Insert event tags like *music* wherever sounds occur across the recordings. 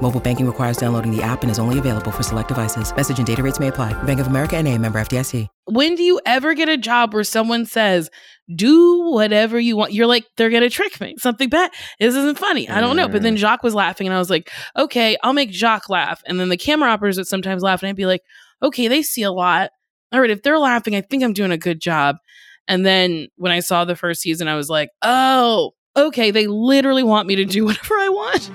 Mobile banking requires downloading the app and is only available for select devices. Message and data rates may apply. Bank of America and a member FDIC. When do you ever get a job where someone says, do whatever you want? You're like, they're going to trick me. Something bad. This isn't funny. I don't know. But then Mm. Jacques was laughing and I was like, okay, I'll make Jacques laugh. And then the camera operators would sometimes laugh and I'd be like, okay, they see a lot. All right, if they're laughing, I think I'm doing a good job. And then when I saw the first season, I was like, oh, okay, they literally want me to do *laughs* whatever I want.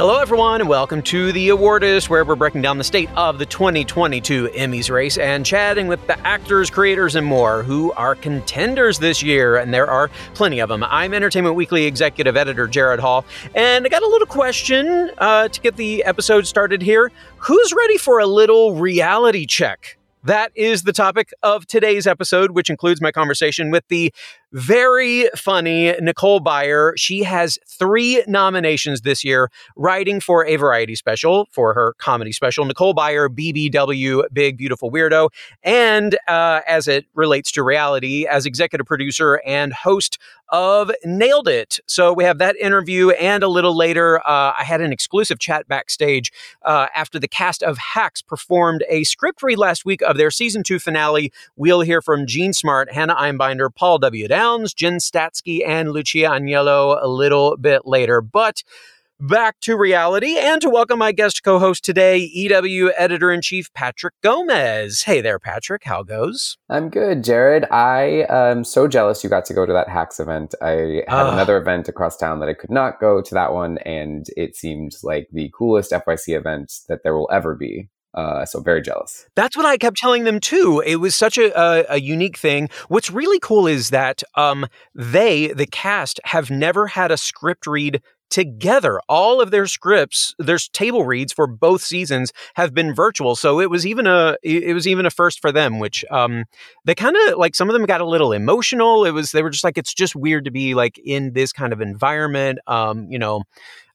Hello, everyone, and welcome to the Awardist, where we're breaking down the state of the 2022 Emmys race and chatting with the actors, creators, and more who are contenders this year, and there are plenty of them. I'm Entertainment Weekly executive editor Gerrad Hall, and I got a little question uh, to get the episode started here. Who's ready for a little reality check? That is the topic of today's episode, which includes my conversation with the very funny Nicole Byer. She has three nominations this year, writing for a variety special for her comedy special, Nicole Byer, BBW, Big Beautiful Weirdo, and uh, as it relates to reality, as executive producer and host of Nailed It. So we have that interview, and a little later, uh, I had an exclusive chat backstage uh, after the cast of Hacks performed a script read last week of their season two finale. We'll hear from Jean Smart, Hannah Einbinder, Paul W. Downs, Jen Statsky, and Lucia Aniello a little bit later. But back to reality and to welcome my guest co-host today, EW editor-in-chief Patrick Gomez. Hey there, Patrick. How goes? I'm good, Gerrad. I am so jealous you got to go to that hacks event. I had another event across town that I could not go to that one, and it seemed like the coolest FYC event that there will ever be. Uh, so very jealous. That's what I kept telling them too. It was such a, a, a unique thing. What's really cool is that um, they, the cast, have never had a script read together. All of their scripts, their table reads for both seasons have been virtual. So it was even a it was even a first for them, which um, they kind of like some of them got a little emotional. It was they were just like it's just weird to be like in this kind of environment. Um, you know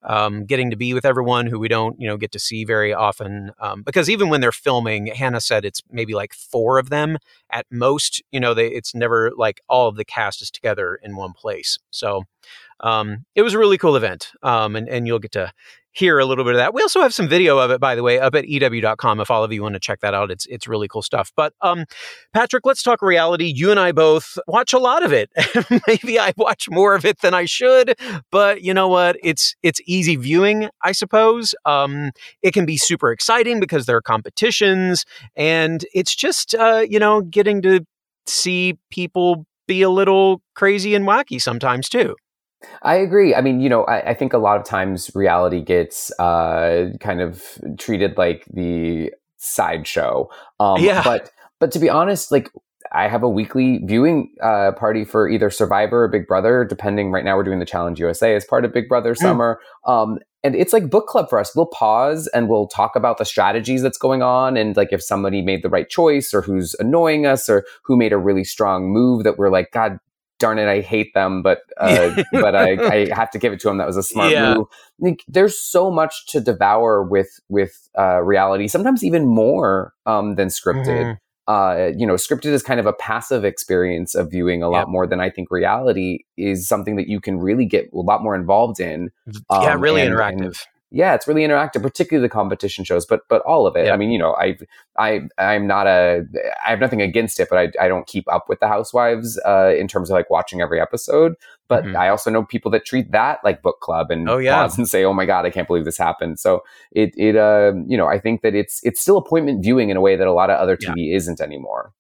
um, getting to be with everyone who we don't, you know, get to see very often. Um, because even when they're filming, Hannah said it's maybe like four of them at most. You know, they it's never like all of the cast is together in one place. So um, it was a really cool event, um, and and you'll get to hear a little bit of that. We also have some video of it, by the way, up at ew.com. If all of you want to check that out, it's it's really cool stuff. But um, Patrick, let's talk reality. You and I both watch a lot of it. *laughs* Maybe I watch more of it than I should, but you know what? It's it's easy viewing, I suppose. Um, it can be super exciting because there are competitions, and it's just uh, you know getting to see people be a little crazy and wacky sometimes too. I agree. I mean, you know, I, I think a lot of times reality gets uh, kind of treated like the sideshow. Um, Yeah. But but to be honest, like I have a weekly viewing uh, party for either Survivor or Big Brother, depending. Right now, we're doing the Challenge USA as part of Big Brother Summer, um, and it's like book club for us. We'll pause and we'll talk about the strategies that's going on, and like if somebody made the right choice, or who's annoying us, or who made a really strong move that we're like, God darn it, I hate them, but *laughs* uh, but I, I have to give it to them. That was a smart Yeah. move. Like, there's so much to devour with with uh, reality. Sometimes even more um, than scripted. Mhm. Uh, you know, scripted is kind of a passive experience of viewing a lot Yep. more than I think reality is something that you can really get a lot more involved in. yeah, Um, really and- interactive. Yeah, it's really interactive, particularly the competition shows, but but all of it. Yeah. I mean, you know, I I I'm not a I have nothing against it, but I I don't keep up with the Housewives uh, in terms of like watching every episode. But Mhm. I also know people that treat that like book club and Oh, yeah. pause and say, "Oh my god, I can't believe this happened." So it it uh you know I think that it's it's still appointment viewing in a way that a lot of other Yeah. TV isn't anymore.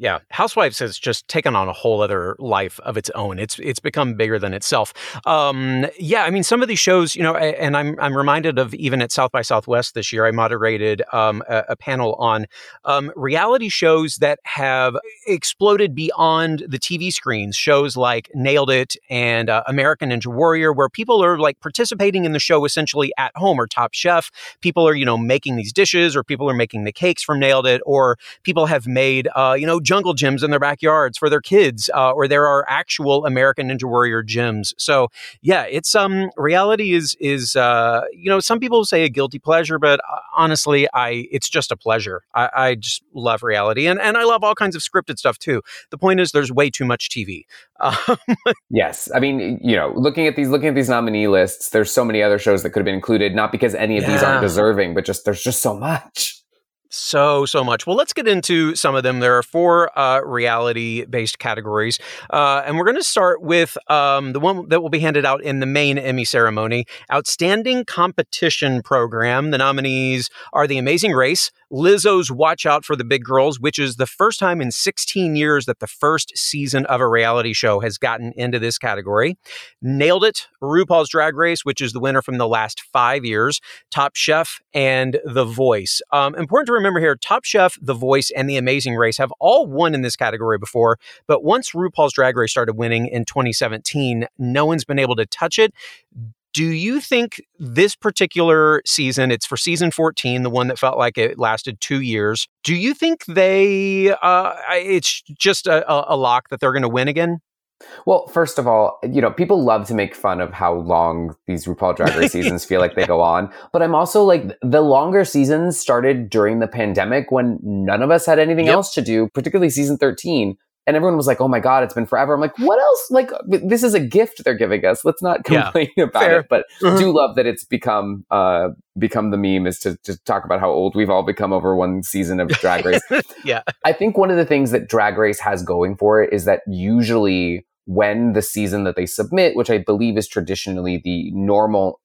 Yeah, Housewives has just taken on a whole other life of its own. It's it's become bigger than itself. Um, yeah, I mean, some of these shows, you know, and I'm I'm reminded of even at South by Southwest this year, I moderated um, a, a, panel on um, reality shows that have exploded beyond the TV screens. Shows like Nailed It and uh, American Ninja Warrior, where people are like participating in the show essentially at home, or Top Chef. People are you know making these dishes, or people are making the cakes from Nailed It, or people have made uh, you know jungle gyms in their backyards for their kids, uh, or there are actual American Ninja Warrior gyms. So yeah, it's um reality is is uh, you know some people say a guilty pleasure, but uh, honestly, I it's just a pleasure. I, I just love reality, and and I love all kinds of scripted stuff too. The point is, there's way too much TV. *laughs* Um, yes, I mean you know looking at these looking at these nominee lists, there's so many other shows that could have been included. Not because any of yeah. these aren't deserving, but just there's just so much so so much well let's get into some of them there are four uh, reality based categories uh, and we're going to start with um, the one that will be handed out in the main emmy ceremony outstanding competition program the nominees are the amazing race Lizzo's Watch Out for the Big Girls, which is the first time in 16 years that the first season of a reality show has gotten into this category. Nailed It, RuPaul's Drag Race, which is the winner from the last five years, Top Chef, and The Voice. Um, important to remember here Top Chef, The Voice, and The Amazing Race have all won in this category before, but once RuPaul's Drag Race started winning in 2017, no one's been able to touch it do you think this particular season, it's for season 14, the one that felt like it lasted two years, do you think they, uh, it's just a, a lock that they're going to win again? Well, first of all, you know, people love to make fun of how long these RuPaul Drag Race *laughs* seasons feel like they go on. But I'm also like, the longer seasons started during the pandemic when none of us had anything yep. else to do, particularly season 13 and everyone was like, "Oh my god, it's been forever." I'm like, "What else? Like, this is a gift they're giving us. Let's not complain yeah, *laughs* about fair. it." But mm-hmm. do love that it's become uh, become the meme is to, to talk about how old we've all become over one season of *laughs* Drag Race. yeah, I think one of the things that Drag Race has going for it is that usually when the season that they submit, which I believe is traditionally the normal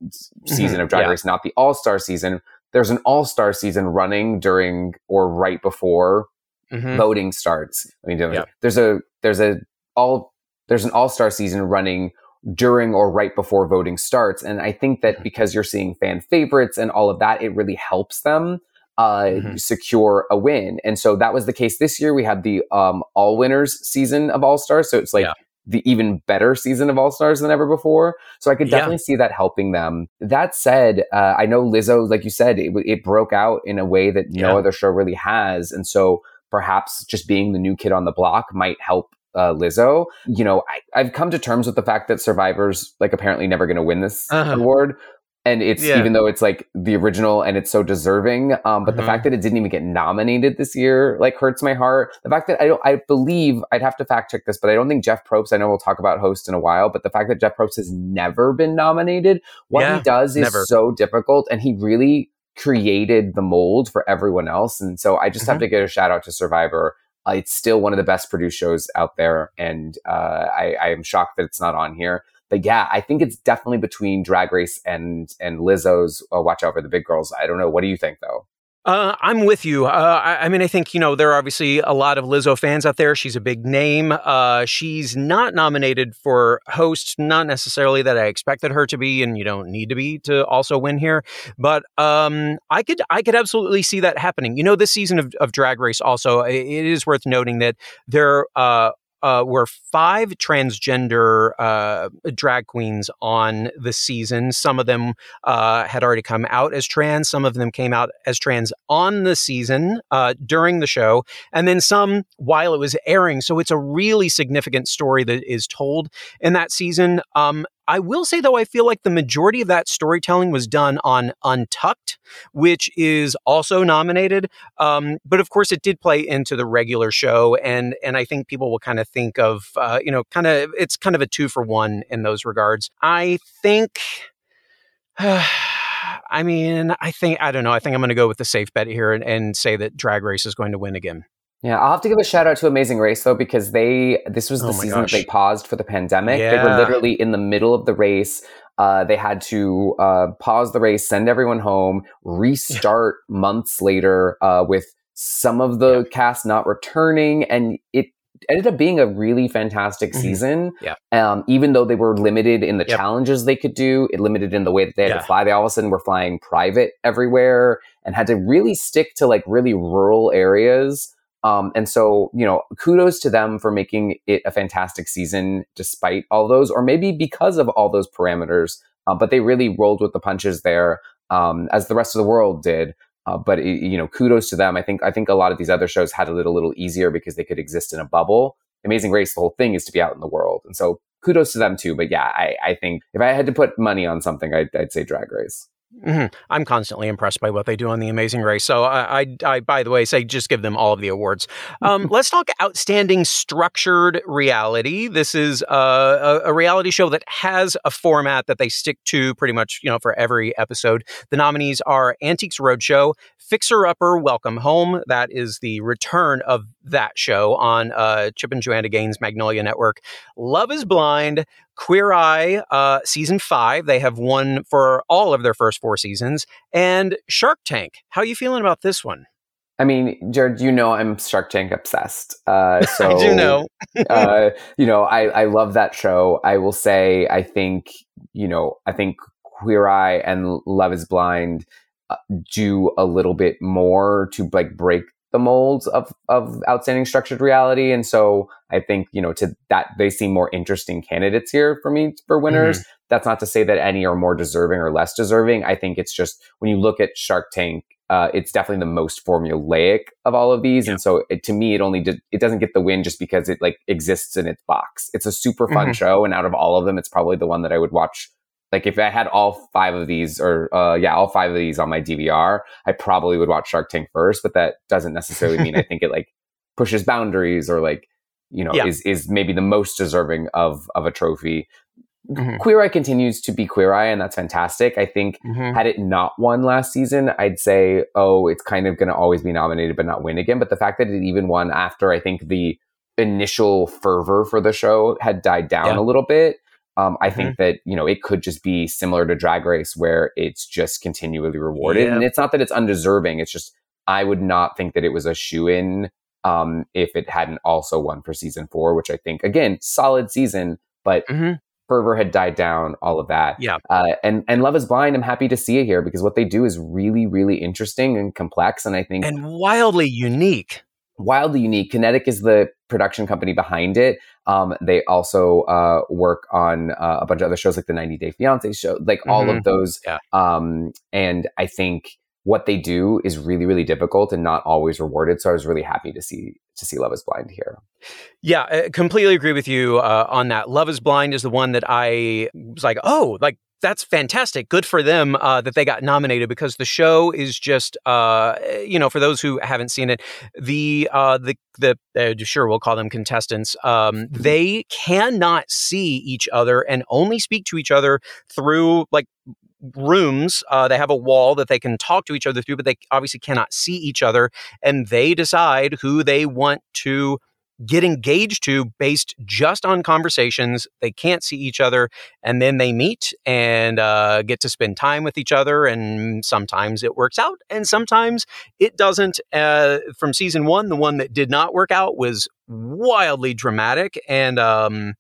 season mm-hmm. of Drag yeah. Race, not the All Star season, there's an All Star season running during or right before mm-hmm. voting starts. I mean, yeah. there's a there's a all there's an all star season running during or right before voting starts, and I think that mm-hmm. because you're seeing fan favorites and all of that, it really helps them uh, mm-hmm. secure a win. And so that was the case this year. We had the um, all winners season of All Stars, so it's like. Yeah. The even better season of All Stars than ever before. So I could definitely yeah. see that helping them. That said, uh, I know Lizzo, like you said, it, it broke out in a way that no other show really has. And so perhaps just being the new kid on the block might help uh, Lizzo. You know, I, have come to terms with the fact that Survivor's like apparently never going to win this uh-huh. award. And it's yeah. even though it's like the original and it's so deserving, um, but the mm-hmm. fact that it didn't even get nominated this year like hurts my heart. The fact that I don't, I believe I'd have to fact check this, but I don't think Jeff Probst. I know we'll talk about host in a while, but the fact that Jeff Probst has never been nominated, what yeah, he does is never. so difficult, and he really created the mold for everyone else. And so I just mm-hmm. have to give a shout out to Survivor. Uh, it's still one of the best produced shows out there. And uh, I, I am shocked that it's not on here. But yeah, I think it's definitely between Drag Race and and Lizzo's uh, Watch Out for the Big Girls. I don't know. What do you think, though? Uh, I'm with you. Uh, I, I, mean, I think you know there are obviously a lot of Lizzo fans out there. She's a big name. Uh, she's not nominated for host, not necessarily that I expected her to be, and you don't need to be to also win here. But um, I could, I could absolutely see that happening. You know, this season of, of Drag Race also, it is worth noting that there uh, were five transgender uh, drag queens on the season. Some of them uh, had already come out as trans. Some of them came out as trans on the season uh, during the show, and then some while it was airing. So it's a really significant story that is told in that season. Um, I will say though, I feel like the majority of that storytelling was done on Untucked, which is also nominated. Um, but of course, it did play into the regular show, and and I think people will kind of think of uh, you know, kind of it's kind of a two for one in those regards. I think. *sighs* I mean, I think I don't know. I think I'm going to go with the safe bet here and, and say that Drag Race is going to win again. Yeah, I'll have to give a shout out to Amazing Race though because they this was the oh season gosh. that they paused for the pandemic. Yeah. They were literally in the middle of the race. Uh, they had to uh, pause the race, send everyone home, restart months later uh, with some of the cast not returning, and it ended up being a really fantastic Mhm. season. Yeah. Um, even though they were limited in the Yep. challenges they could do, it limited in the way that they had Yeah. to fly. They all of a sudden were flying private everywhere and had to really stick to like really rural areas. Um, and so, you know, kudos to them for making it a fantastic season despite all those, or maybe because of all those parameters. Uh, but they really rolled with the punches there, um, as the rest of the world did. Uh, but it, you know, kudos to them. I think I think a lot of these other shows had it a little, easier because they could exist in a bubble. Amazing Race, the whole thing is to be out in the world, and so kudos to them too. But yeah, I, I think if I had to put money on something, I'd, I'd say Drag Race. Mhm. I'm constantly impressed by what they do on The Amazing Race. So I, I, I by the way, say just give them all of the awards. Um, *laughs* let's talk outstanding structured reality. This is uh, a, a reality show that has a format that they stick to pretty much, you know, for every episode. The nominees are Antiques Roadshow, Fixer Upper, Welcome Home. That is the return of that show on uh, Chip and Joanna Gaines' Magnolia Network. Love is Blind, Queer Eye, uh, season five. They have won for all of their first four seasons. And Shark Tank. How are you feeling about this one? I mean, Gerrad, you know I'm Shark Tank obsessed. Uh, so *laughs* I do know. *laughs* uh, you know, I, I love that show. I will say, I think, you know, I think Queer Eye and Love is Blind uh, do a little bit more to like break the molds of, of outstanding structured reality. And so I think, you know, to that, they seem more interesting candidates here for me for winners. That's not to say that any are more deserving or less deserving. I think it's just when you look at Shark Tank, uh, it's definitely the most formulaic of all of these, and so it, to me, it only did, it doesn't get the win just because it like exists in its box. It's a super fun Mhm. show, and out of all of them, it's probably the one that I would watch. Like if I had all five of these, or uh, yeah, all five of these on my DVR, I probably would watch Shark Tank first. But that doesn't necessarily mean I *laughs* think it like pushes boundaries or like you know Yeah. is is maybe the most deserving of of a trophy. Mhm. Queer Eye continues to be Queer Eye, and that's fantastic. I think Mhm. had it not won last season, I'd say, oh, it's kind of going to always be nominated but not win again. But the fact that it even won after I think the initial fervor for the show had died down Yeah. a little bit, um, I think that you know it could just be similar to Drag Race, where it's just continually rewarded, Yeah. and it's not that it's undeserving. It's just I would not think that it was a shoe in um, if it hadn't also won for season four, which I think again solid season, but Mhm. fervor had died down, all of that. Yeah. Uh, and and Love is Blind, I'm happy to see it here because what they do is really, really interesting and complex, and I think And wildly unique. Wildly unique. Kinetic is the production company behind it. Um, they also uh, work on uh, a bunch of other shows like the 90 Day Fiance show, like all Mhm. of those. Yeah. Um, and I think what they do is really, really difficult and not always rewarded. So I was really happy to see to see Love is Blind here. Yeah, I completely agree with you uh, on that. Love is Blind is the one that I was like, oh, like that's fantastic. Good for them uh, that they got nominated because the show is just, uh, you know, for those who haven't seen it, the uh, the the uh, sure we'll call them contestants. Um, they cannot see each other and only speak to each other through like rooms. Uh, they have a wall that they can talk to each other through, but they obviously cannot see each other, and they decide who they want to get engaged to based just on conversations. They can't see each other, and then they meet and uh, get to spend time with each other. And sometimes it works out, and sometimes it doesn't. Uh, from season one, the one that did not work out was wildly dramatic and. Um,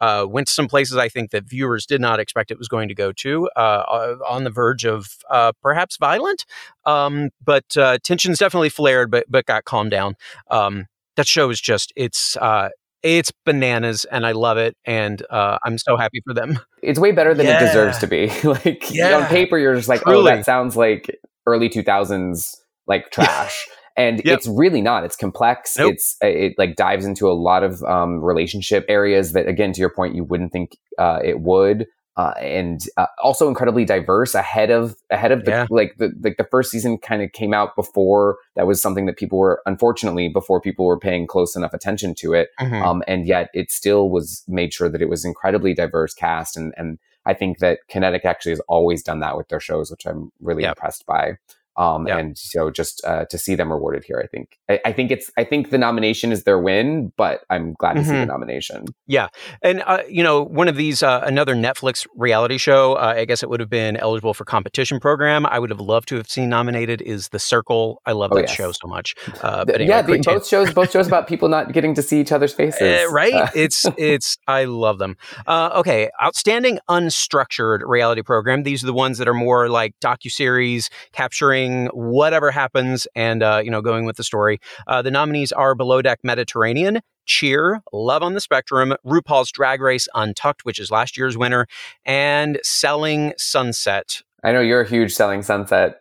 uh, went to some places I think that viewers did not expect it was going to go to, uh, uh, on the verge of uh, perhaps violent. Um, but uh, tensions definitely flared, but but got calmed down. Um, that show is just it's uh, it's bananas, and I love it, and uh, I'm so happy for them. *laughs* It's way better than it deserves to be. *laughs* like Yeah. on paper, you're just like, oh, that sounds like early 2000s like *laughs* trash. And Yep. it's really not. It's complex. Nope. It's it like dives into a lot of um, relationship areas that, again, to your point, you wouldn't think uh, it would. Uh, and uh, also incredibly diverse ahead of ahead of the Yeah. like the like the first season kind of came out before that was something that people were unfortunately before people were paying close enough attention to it Mhm. um, and yet it still was made sure that it was incredibly diverse cast and and I think that Kinetic actually has always done that with their shows, which I'm really Yeah. impressed by. Um, Yeah. And so just uh, to see them rewarded here, I think I, I think it's I think the nomination is their win, but I'm glad to see the nomination. Yeah, And uh, you know, one of these, uh, another Netflix reality show. Uh, I guess it would have been eligible for competition program. I would have loved to have seen nominated. Is The Circle? I love Oh, that yes. show so much. *laughs* Uh, but anyway, yeah, the, both shows both shows about *laughs* people not getting to see each other's faces, Uh, right? Uh, it's *laughs* it's I love them. Uh, okay, outstanding unstructured reality program. These are the ones that are more like docuseries, capturing whatever happens and uh, you know going with the story. Uh, the nominees are Below Deck Mediterranean. Cheer, Love on the Spectrum, RuPaul's Drag Race Untucked, which is last year's winner, and Selling Sunset, I know you're a huge Selling Sunset.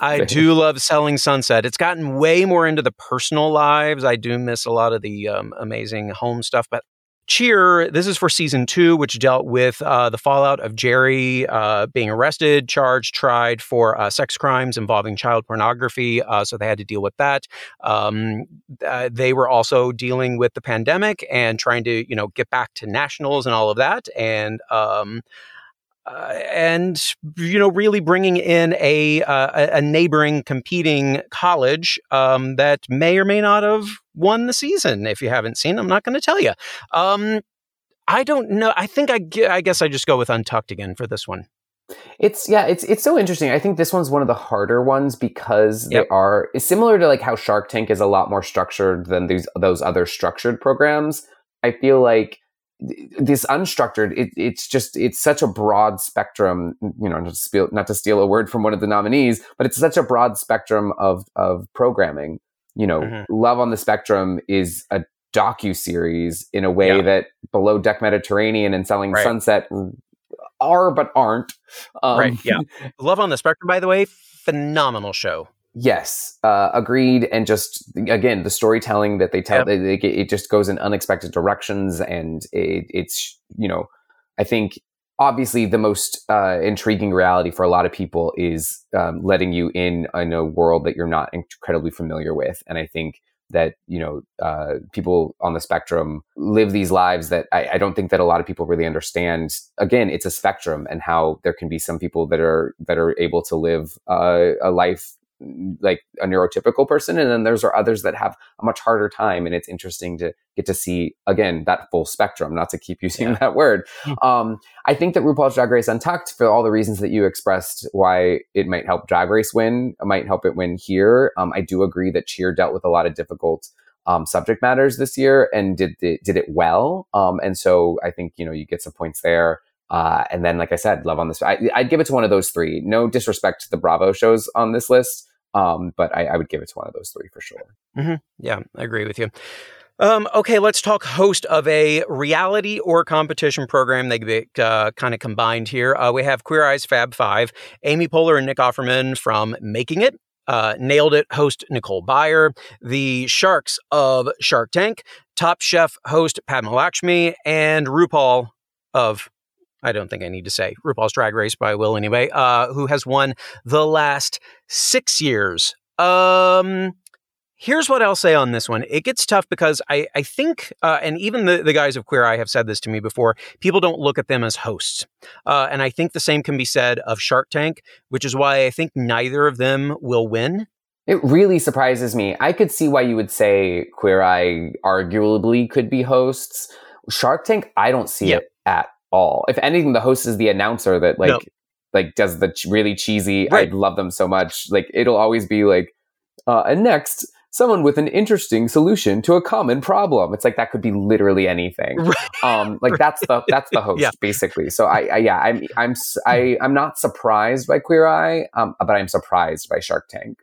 I do love Selling Sunset. It's gotten way more into the personal lives. I do miss a lot of the um, amazing home stuff, but Cheer, this is for season two, which dealt with uh, the fallout of Jerry uh, being arrested, charged, tried for uh, sex crimes involving child pornography. Uh, so they had to deal with that. Um, uh, they were also dealing with the pandemic and trying to, you know, get back to nationals and all of that. And um, uh, and you know really bringing in a uh, a- neighboring competing college um, that may or may not have won the season if you haven't seen i'm not going to tell you um, i don't know i think I, I guess i just go with untucked again for this one It's yeah, it's it's so interesting. I think this one's one of the harder ones because Yep. they are it's similar to like how Shark Tank is a lot more structured than these those other structured programs. I feel like this unstructured it, it's just it's such a broad spectrum you know not to, steal, not to steal a word from one of the nominees but it's such a broad spectrum of of programming you know Mhm. love on the spectrum is a docu series in a way Yeah. that below deck mediterranean and selling Right. sunset are but aren't um, right yeah *laughs* love on the spectrum by the way phenomenal show Yes, uh, agreed. And just again, the storytelling that they tell, Yep. get- it just goes in unexpected directions, and it, it's you know, I think obviously the most uh, intriguing reality for a lot of people is um, letting you in in a world that you're not incredibly familiar with, and I think that you know uh, people on the spectrum live these lives that I, I don't think that a lot of people really understand. Again, it's a spectrum, and how there can be some people that are that are able to live uh, a life like a neurotypical person and then there's are others that have a much harder time and it's interesting to get to see again that full spectrum not to keep using Yeah. *laughs* that word um, i think that rupaul's drag race untucked for all the reasons that you expressed why it might help drag race win might help it win here um, i do agree that cheer dealt with a lot of difficult um, subject matters this year and did the, did it well um, and so i think you know you get some points there uh, and then, like I said, love on this. I, I'd give it to one of those three. No disrespect to the Bravo shows on this list, um, but I, I would give it to one of those three for sure. Yeah, I agree with you. Um, okay, let's talk host of a reality or competition program. They get uh, kind of combined here. Uh, we have Queer Eyes Fab Five, Amy Poehler and Nick Offerman from Making It. Uh, nailed it host Nicole Byer, the Sharks of Shark Tank, Top Chef host Padma Lakshmi, and RuPaul of I don't think I need to say RuPaul's Drag Race, but I will anyway. Uh, who has won the last six years? Um, here's what I'll say on this one. It gets tough because I, I think, uh, and even the, the guys of Queer Eye have said this to me before, people don't look at them as hosts. Uh, and I think the same can be said of Shark Tank, which is why I think neither of them will win. It really surprises me. I could see why you would say Queer Eye arguably could be hosts. Shark Tank, I don't see Yep. it at all. If anything, the host is the announcer that like No. like does the ch- really cheesy. Right. I love them so much. Like it'll always be like, uh, and next. Someone with an interesting solution to a common problem. It's like that could be literally anything. Um, like *laughs* that's the that's the host Yeah. basically. So I, I yeah I'm I'm I'm not surprised by Queer Eye, um, but I'm surprised by Shark Tank.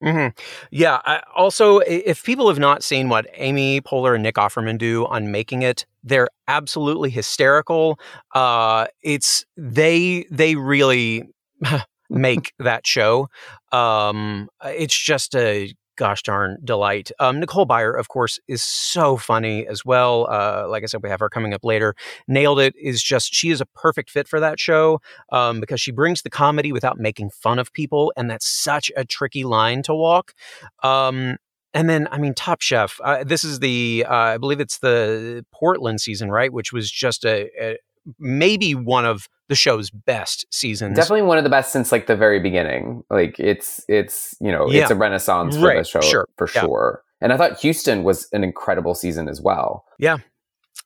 hmm Yeah. I, also, if people have not seen what Amy Poehler and Nick Offerman do on Making It, they're absolutely hysterical. Uh, it's they they really *laughs* make that show. Um, it's just a gosh darn delight. Um, Nicole Byer, of course, is so funny as well. Uh, like I said, we have her coming up later. Nailed it is just she is a perfect fit for that show um, because she brings the comedy without making fun of people, and that's such a tricky line to walk. Um, and then, I mean, Top Chef. Uh, this is the, uh, I believe it's the Portland season, right? Which was just a, a maybe one of the show's best seasons. Definitely one of the best since like the very beginning. Like it's it's you know Yeah. it's a renaissance for Right, the show sure, for yeah. sure. And I thought Houston was an incredible season as well. Yeah.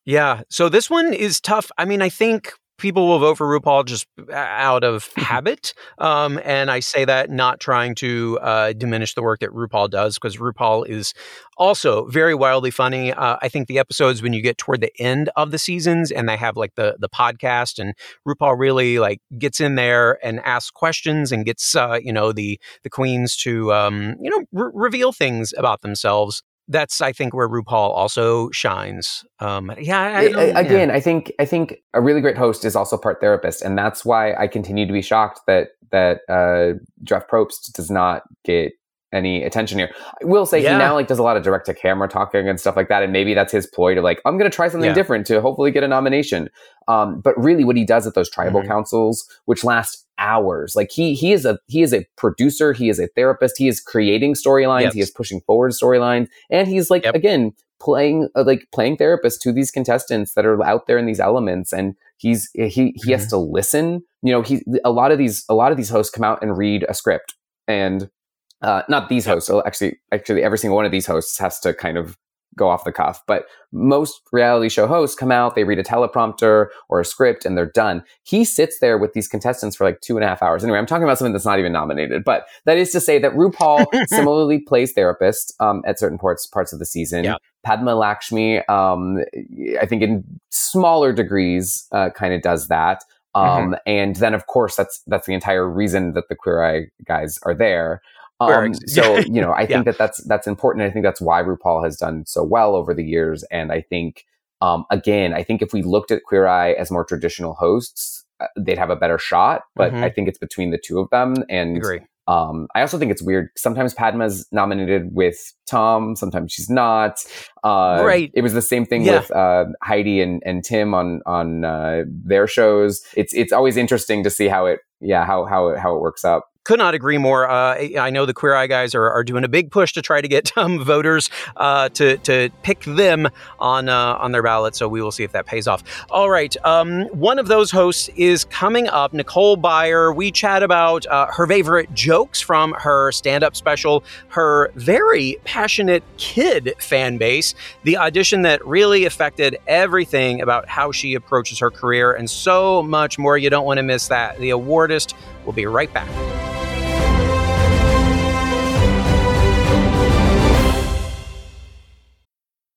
Yeah. So this one is tough. I mean, I think people will vote for RuPaul just out of habit. Um, and I say that not trying to uh, diminish the work that RuPaul does, because RuPaul is also very wildly funny. Uh, I think the episodes when you get toward the end of the seasons and they have like the the podcast and RuPaul really like gets in there and asks questions and gets uh, you know the the queens to um, you know re- reveal things about themselves. That's I think where RuPaul also shines. Um, yeah, I, I I- don't- I- again, I think I think a really great host is also part therapist, and that's why I continue to be shocked that that uh, Jeff Probst does not get any attention here. I will say Yeah. he now like does a lot of direct to camera talking and stuff like that, and maybe that's his ploy to like I'm going to try something Yeah. different to hopefully get a nomination. Um, but really, what he does at those tribal Mhm. councils, which last hours, like he he is a he is a producer, he is a therapist, he is creating storylines, he is pushing forward storylines, and he's like Yep. again playing uh, like playing therapist to these contestants that are out there in these elements and he's he he Mm-hmm. has to listen you know he a lot of these a lot of these hosts come out and read a script and uh not these hosts so actually actually every single one of these hosts has to kind of go off the cuff but most reality show hosts come out they read a teleprompter or a script and they're done he sits there with these contestants for like two and a half hours anyway i'm talking about something that's not even nominated but that is to say that rupaul *laughs* similarly plays therapist um, at certain parts parts of the season Yeah. Padma Lakshmi, um, I think in smaller degrees, uh, kind of does that. Um, And then, of course, that's that's the entire reason that the Queer Eye guys are there. Um, *laughs* so you know, I Yeah. think that that's that's important. I think that's why RuPaul has done so well over the years. And I think, um, again, I think if we looked at Queer Eye as more traditional hosts, uh, they'd have a better shot. But Mhm. I think it's between the two of them. And um, I also think it's weird. Sometimes Padma's nominated with Tom, sometimes she's not. Uh, Right. It was the same thing Yeah. with uh, Heidi and, and Tim on on uh, their shows. It's it's always interesting to see how it yeah how how it, how it works up. Could not agree more. Uh, I know the Queer Eye guys are, are doing a big push to try to get *laughs* um, voters uh, to to pick them on uh, on their ballot. So we will see if that pays off. All right, um, one of those hosts is coming up. Nicole Byer. We chat about uh, her favorite jokes from her stand up special, her very passionate kid fan base, the audition that really affected everything about how she approaches her career, and so much more. You don't want to miss that. The awardist will be right back.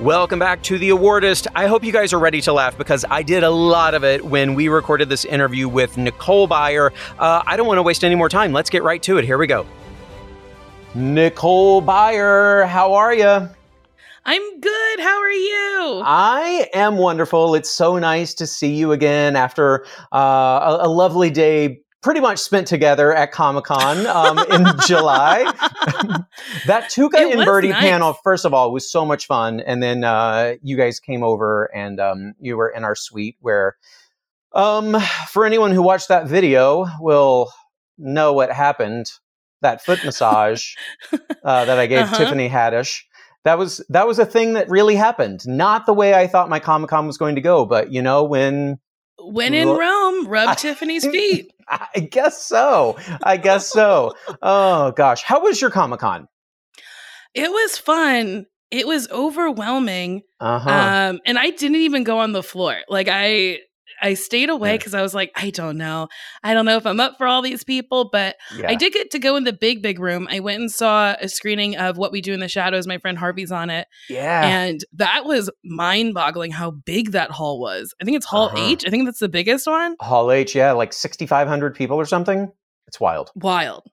Welcome back to the Awardist. I hope you guys are ready to laugh because I did a lot of it when we recorded this interview with Nicole Byer. Uh, I don't want to waste any more time. Let's get right to it. Here we go. Nicole Byer, how are you? I'm good. How are you? I am wonderful. It's so nice to see you again after uh, a, a lovely day. Pretty much spent together at Comic Con um, in *laughs* July. that Tuca and Bertie nice. panel, first of all, was so much fun. And then uh, you guys came over and um, you were in our suite where, um, for anyone who watched that video, will know what happened. That foot massage uh, that I gave Uh-huh. Tiffany Haddish. That was that was a thing that really happened. Not the way I thought my Comic Con was going to go, but you know when when in Rome, rub Tiffany's *laughs* feet. I guess so. I guess so. Oh gosh, how was your Comic Con? It was fun. It was overwhelming. Uh huh. Um, and I didn't even go on the floor. Like I I stayed away Yeah. because I was like, I don't know. I don't know if I'm up for all these people, but yeah. I did get to go in the big, big room. I went and saw a screening of What We Do in the Shadows. My friend Harvey's on it. Yeah. And that was mind boggling how big that hall was. I think it's Hall Uh-huh. H. I think that's the biggest one. Hall H, yeah, like sixty five hundred people or something. It's wild. Wild.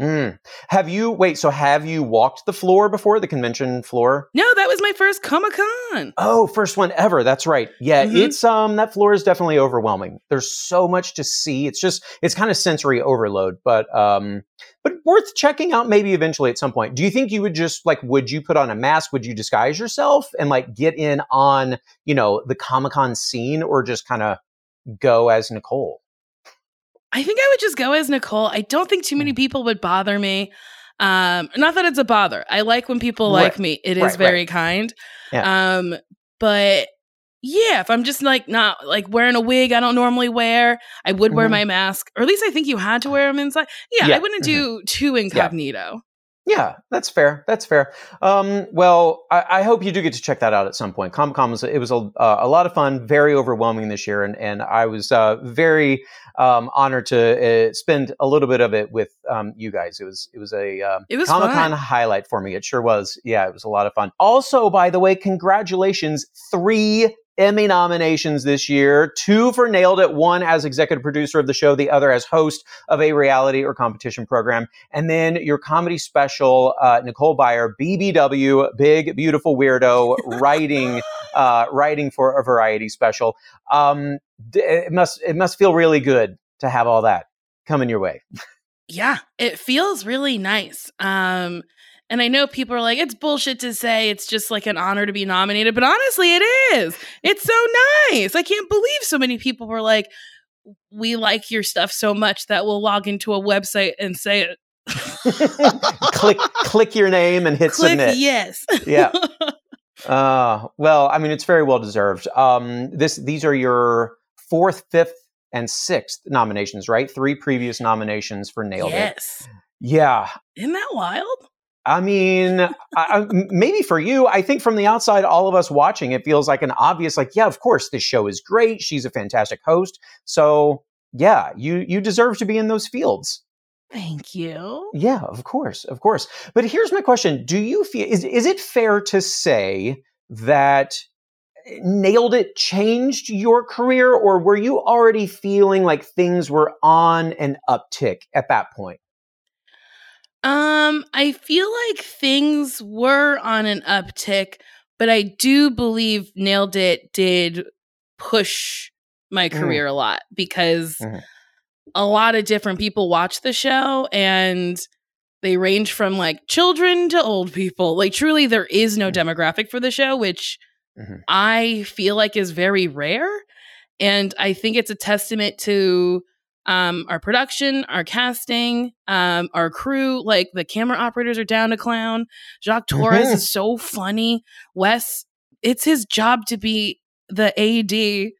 Mm. Have you wait? So have you walked the floor before the convention floor? No, that was my first Comic Con. Oh, first one ever. That's right. Yeah, Mhm. it's um that floor is definitely overwhelming. There's so much to see. It's just it's kind of sensory overload, but um but worth checking out maybe eventually at some point. Do you think you would just like would you put on a mask? Would you disguise yourself and like get in on, you know, the Comic-Con scene or just kind of go as Nicole? I think I would just go as Nicole. I don't think too Mm. many people would bother me. Um, not that it's a bother. I like when people Right. like me. It is Right, very kind. Um, but yeah, if I'm just like not like wearing a wig I don't normally wear, I would wear Mhm. my mask. Or at least I think you had to wear them inside. Yeah, Yeah, I wouldn't mhm. do too incognito. Yeah, that's fair. That's fair. Um, well, I, I hope you do get to check that out at some point. Comic Con was it was a, uh, a lot of fun, very overwhelming this year, and and I was uh, very um, honored to uh, spend a little bit of it with um, you guys. It was it was a uh, Comic Con highlight for me. It sure was. Yeah, it was a lot of fun. Also, by the way, congratulations, three. Emmy nominations this year, two for Nailed It, one as executive producer of the show, the other as host of a reality or competition program. And then your comedy special, uh, Nicole Byer, BBW, Big Beautiful Weirdo, *laughs* writing, uh, writing for a variety special. Um, it must it must feel really good to have all that coming your way. Yeah, it feels really nice. Um, and I know people are like, it's bullshit to say it's just like an honor to be nominated, but honestly, it is. It's so nice. I can't believe so many people were like, we like your stuff so much that we'll log into a website and say it. *laughs* click click your name and hit Click submit. yes. Yeah. *laughs* Uh, well, I mean, it's very well deserved. Um, this these are your fourth, fifth, and sixth nominations, right? Three previous nominations for Nailed It. yes. Yeah, Isn't that wild? I mean, I, maybe for you, I think from the outside, all of us watching, it feels like an obvious, like, yeah, of course, this show is great. She's a fantastic host. So, yeah, you you deserve to be in those fields. Thank you. Yeah, of course, of course. But here's my question: Do you feel is is it fair to say that eh, Nailed It changed your career, or were you already feeling like things were on an uptick at that point? Um, I feel like things were on an uptick, but I do believe Nailed It did push my Mm. career a lot because Mhm. a lot of different people watch the show and they range from like children to old people. Like truly there is no Mm. demographic for the show, which Mhm. I feel like is very rare. And I think it's a testament to um, our production, our casting, um, our crew. Like the camera operators are down to clown. Jacques Torres Mhm. is so funny. Wes, it's his job to be the AD.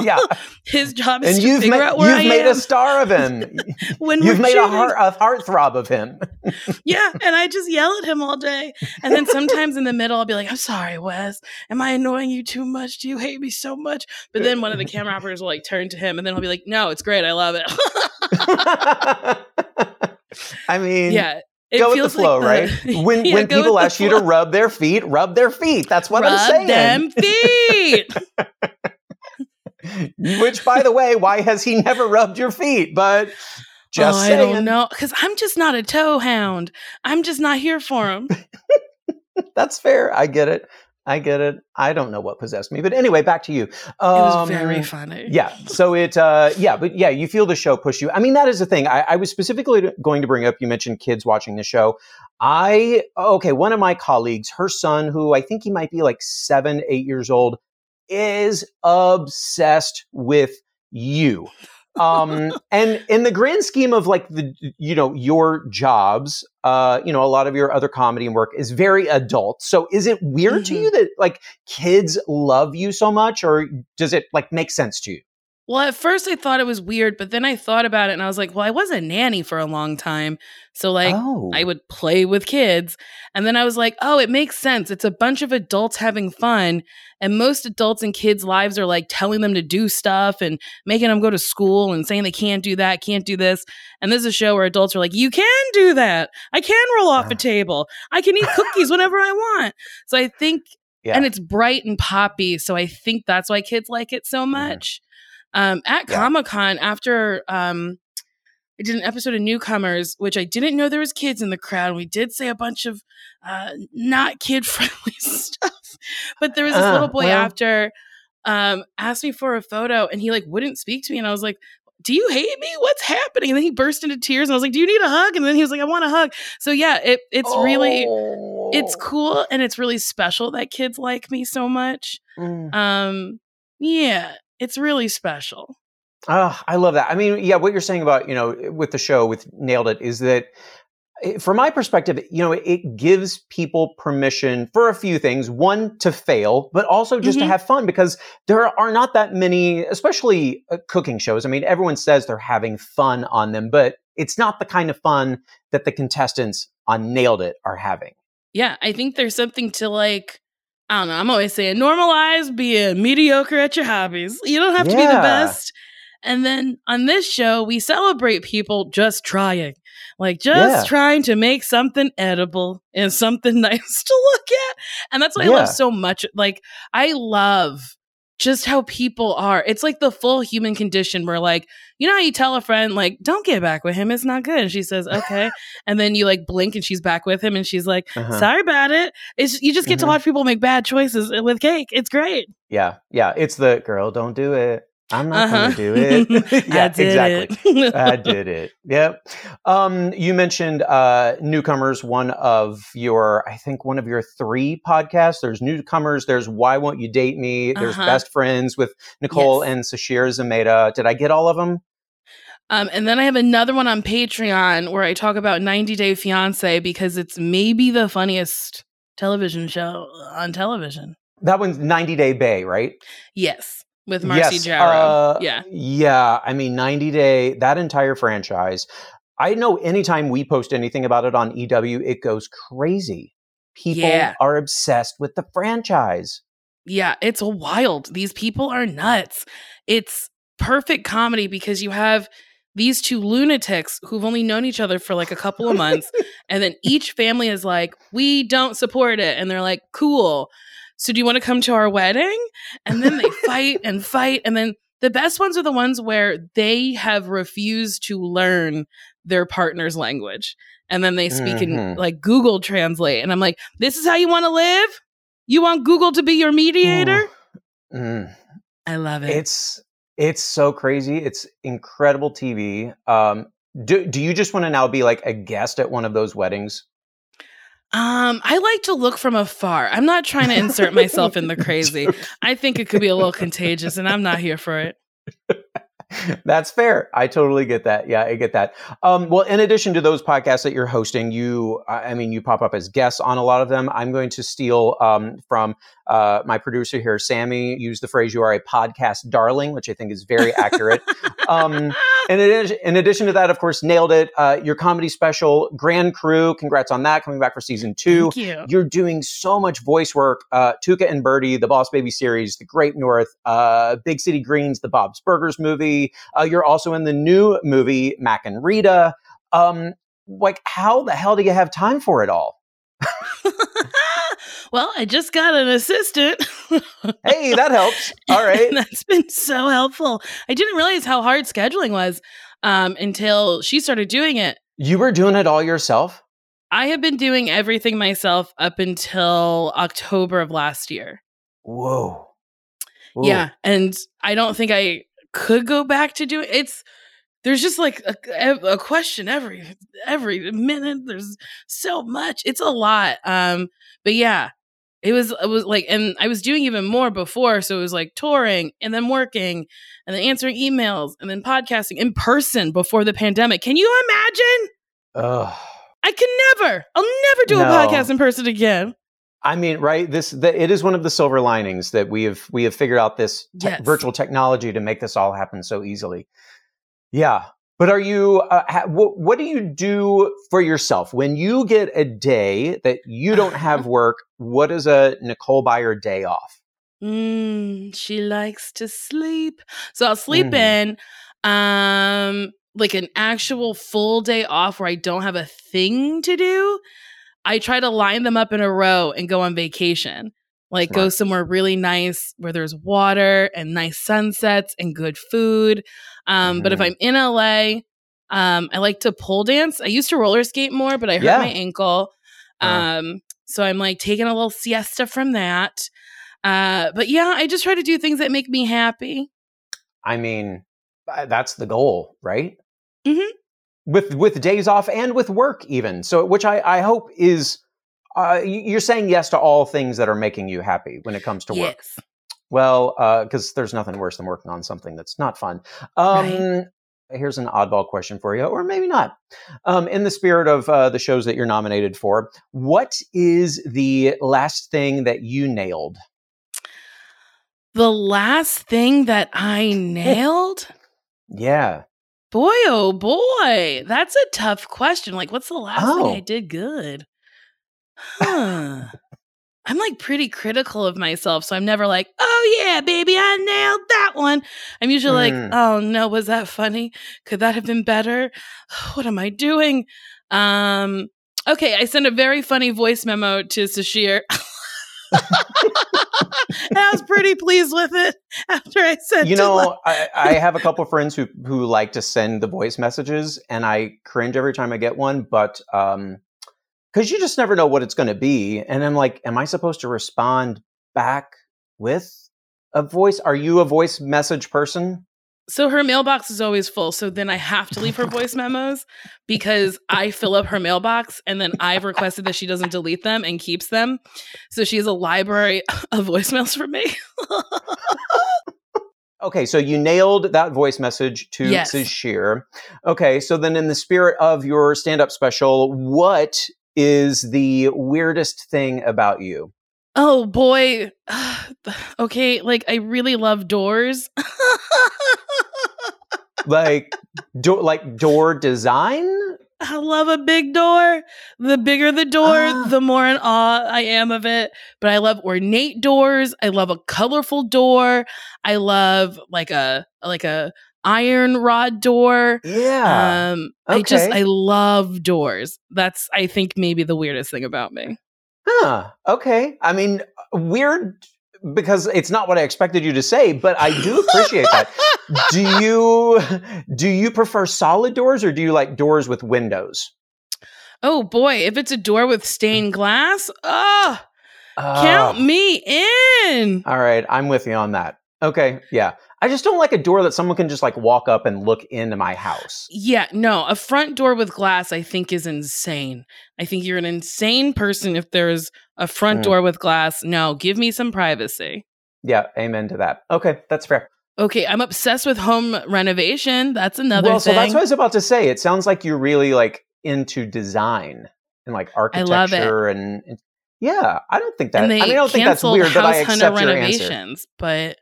Yeah. *laughs* his job is and to figure made, out where you've I made am a star of him. *laughs* when you've made a heart a heartthrob of him. *laughs* Yeah, and I just yell at him all day. And then sometimes in the middle, I'll be like, I'm sorry, Wes. Am I annoying you too much? Do you hate me so much? But then one of the camera operators will like turn to him and then he'll be like, No, it's great. I love it. I mean, yeah. It go with the flow, like right? *laughs* When Yeah, when people the ask you to rub their feet, rub their feet. That's what I'm Rub saying. them feet. *laughs* Which, by the way, why has he never rubbed your feet? But just oh, I don't know. Because I'm just not a toe hound. I'm just not here for him. *laughs* That's fair. I get it. I get it. I don't know what possessed me, but anyway, back to you. It was Um, very funny. Yeah. So it, uh, yeah, but yeah, you feel the show push you. I mean, that is the thing. I, I was specifically going to bring up. You mentioned kids watching the show. I okay. One of my colleagues, her son, who I think he might be like seven, eight years old, is obsessed with you. Um and in the grand scheme of like the you know your jobs uh you know a lot of your other comedy and work is very adult so is it weird to Mhm. you that like kids love you so much or does it like make sense to you Well, at first I thought it was weird, but then I thought about it and I was like, well, I was a nanny for a long time. So, like, oh I would play with kids. And then I was like, oh, it makes sense. It's a bunch of adults having fun. And most adults and kids' lives are like telling them to do stuff and making them go to school and saying they can't do that, can't do this. And this is a show where adults are like, you can do that. I can roll off a uh-huh. table. I can eat cookies whenever I want. So I think, yeah. and it's bright and poppy. So I think that's why kids like it so much. Um, at Yeah. Comic Con, after um, I did an episode of Newcomers, which I didn't know there was kids in the crowd. We did say a bunch of uh, not kid *laughs* friendly stuff, but there was this Uh, little boy well. after um, asked me for a photo, and he like wouldn't speak to me, and I was like. Do you hate me? What's happening? And then he burst into tears, and I was like, "Do you need a hug?" And then he was like, "I want a hug." So yeah, it it's really it's Oh. cool and it's really special that kids like me so much. Mm. Um, yeah, it's really special. Ah, I love that. I mean, yeah, what you're saying about, you know, with the show with Nailed It is that eh, from my perspective, you know, it gives people permission for a few things. One, to fail, but also just to Mhm. have fun because there are not that many, especially uh, cooking shows. I mean, everyone says they're having fun on them, but it's not the kind of fun that the contestants on Nailed It are having. Yeah, I think there's something to like. I don't know. I'm always saying normalize being mediocre at your hobbies. You don't have to be the best. And then on this show, we celebrate people just trying, like just Yeah. trying to make something edible and something *laughs* nice to look at. And that's what I love so much. Like, I love just how people are. It's like the full human condition where, like, you know how you tell a friend, like, don't get back with him. It's not good. And she says, *laughs* okay. and then you like blink and she's back with him and she's like, Uh-huh. sorry about it. It's you just get to Mhm. watch people make bad choices with cake. It's great. Yeah, yeah. It's the girl, don't do it. I'm not Uh-huh. going to do it. yeah, exactly. it. I *laughs* did it. Yep. Um, you mentioned uh, newcomers. One of your, I think, one of your three podcasts. There's newcomers. There's Why Won't You Date Me? There's Uh-huh. Best Friends with Nicole Yes. and Sasheer Zamata. Did I get all of them? Um, and then I have another one on Patreon where I talk about 90 Day Fiance because it's maybe the funniest television show on television. That one's 90 Day Bae, right? Yes, with Marcy yes. Jarreau. uh, yeah. Yeah. I mean, 90 Day, that entire franchise. I know anytime we post anything about it on EW, it goes crazy. People Yeah. are obsessed with the franchise. Yeah, it's wild. These people are nuts. It's perfect comedy because you have these two lunatics who've only known each other for like a couple of months. *laughs* and then each family is like, we don't support it. And they're like, cool. So do you want to come to our wedding? And then they *laughs* fight and fight. And then the best ones are the ones where they have refused to learn their partner's language. And then they speak in Mhm. like Google Translate. And I'm like, this is how you want to live? You want Google to be your mediator? Mm. I love it. It's it's so crazy. It's incredible TV. Um, do do you just want to now be like a guest at one of those weddings? Um, I like to look from afar. I'm not trying to insert myself in the *laughs* crazy. I think it could be a little contagious, and I'm not here for it. *laughs* *laughs* That's fair. I totally get that. Yeah, I get that. Um, well, in addition to those podcasts that you're hosting, you, I mean, you pop up as guests on a lot of them. I'm going to steal um, from uh, my producer here, Sammy, used the phrase "you are a podcast darling," which I think is very accurate. *laughs* um, and in, in addition to that, of course, nailed it. Uh, your comedy special, Grand Crew. Congrats on that, coming back for season two. Thank you. You're doing so much voice work. Uh, Tuca and Bertie, the Boss Baby series, The Great North, uh, Big City Greens, the Bob's Burgers movie. Uh, you're also in the new movie Mack and Rita. Um, like, how the hell do you have time for it all? *laughs* well, I just got an assistant. *laughs* Hey, that helps. All right. That's been so helpful. I didn't realize how hard scheduling was um, until she started doing it. You were doing it all yourself. I have been doing everything myself up until October of last year. Whoa. Ooh. Yeah, and I don't think I could go back to doing it's there's just like a, a question every every minute there's so much it's a lot um but yeah it was it was like and i was doing even more before so it was like touring and then working and then answering emails and then podcasting in person before the pandemic can you imagine? Ugh. i can never i'll never do a podcast in person again I mean, right? This the, it is one of the silver linings that we have we have figured out this te- Yes. virtual technology to make this all happen so easily. Yeah, but are you? Uh, ha, wh- what do you do for yourself when you get a day that you don't have *laughs* work? What is a Nicole Byer day off? Mm, she likes to sleep. So I'll sleep Mhm. in um like an actual full day off where I don't have a thing to do. I try to line them up in a row and go on vacation. Like go somewhere really nice where there's water and nice sunsets and good food. Um but if Mhm. I'm in LA, Um, I like to pole dance. I used to roller skate more, but I hurt Yeah. my ankle. Uh. Um, so I'm like taking a little siesta from that. Uh, but yeah, I just try to do things that make me happy. I mean, that's the goal, right? Mhm. With with days off and with work, even so, which I I hope is. Uh, you're saying yes to all things that are making you happy when it comes to work. Yes. Well, because there's nothing worse than working on something that's not fun. Um, Here's an oddball question for you, or maybe not. Um, in the spirit of uh, the shows that you're nominated for, what is the last thing that you nailed? The last thing that I *laughs* nailed? Yeah. Boy, oh boy. That's a tough question. Like, what's the last Oh. thing I did good? Huh. *laughs* I'm like pretty critical of myself. So I'm never like, oh yeah, baby, I nailed that one. I'm usually Mm. like, oh no, was that funny? Could that have been better? *sighs* What am I doing? Um, okay, I sent a very funny voice memo to Sasheer. *laughs* *laughs* and I was pretty pleased with it after I sent you know, I, I have a couple friends who who like to send the voice messages, and I cringe every time I get one. But um, because you just never know what it's going to be, and I'm like, am I supposed to respond back with a voice? Are you a voice message person? So her mailbox is always full. So then I have to leave her voice memos because I fill up her mailbox and then I've requested that she doesn't delete them and keeps them. So she has a library *laughs* of voicemails for me. Okay, so you nailed that voice message to Yes. Okay, so then in the spirit of your stand-up special, what is the weirdest thing about you? Oh boy. *sighs* okay. Like I really love doors. *laughs* Like, do- like door design? I love a big door. The bigger the door, Ah. the more in awe I am of it. But I love ornate doors. I love a colorful door. I love like a like a iron rod door. Yeah. Um okay. I just. I love doors. That's I think maybe the weirdest thing about me. Huh. Okay. I mean, weird because it's not what I expected you to say, but I do appreciate that. *laughs* Do you do you prefer solid doors or do you like doors with windows? Oh boy, if it's a door with stained glass, oh, count me in. All right, I'm with you on that. Okay, yeah. I just don't like a door that someone can just like walk up and look into my house. Yeah, no, a front door with glass I think is insane. I think you're an insane person if there's a front Mm. door with glass. No, give me some privacy. Yeah, amen to that. Okay, that's fair. Okay, I'm obsessed with home renovation. That's another well, thing. so that's what I was about to say. It sounds like you're really like into design and like I love it. architecture and, and yeah, I don't think that. and I mean, I don't think that's weird, but I House Hunter accept your answer. renovations. But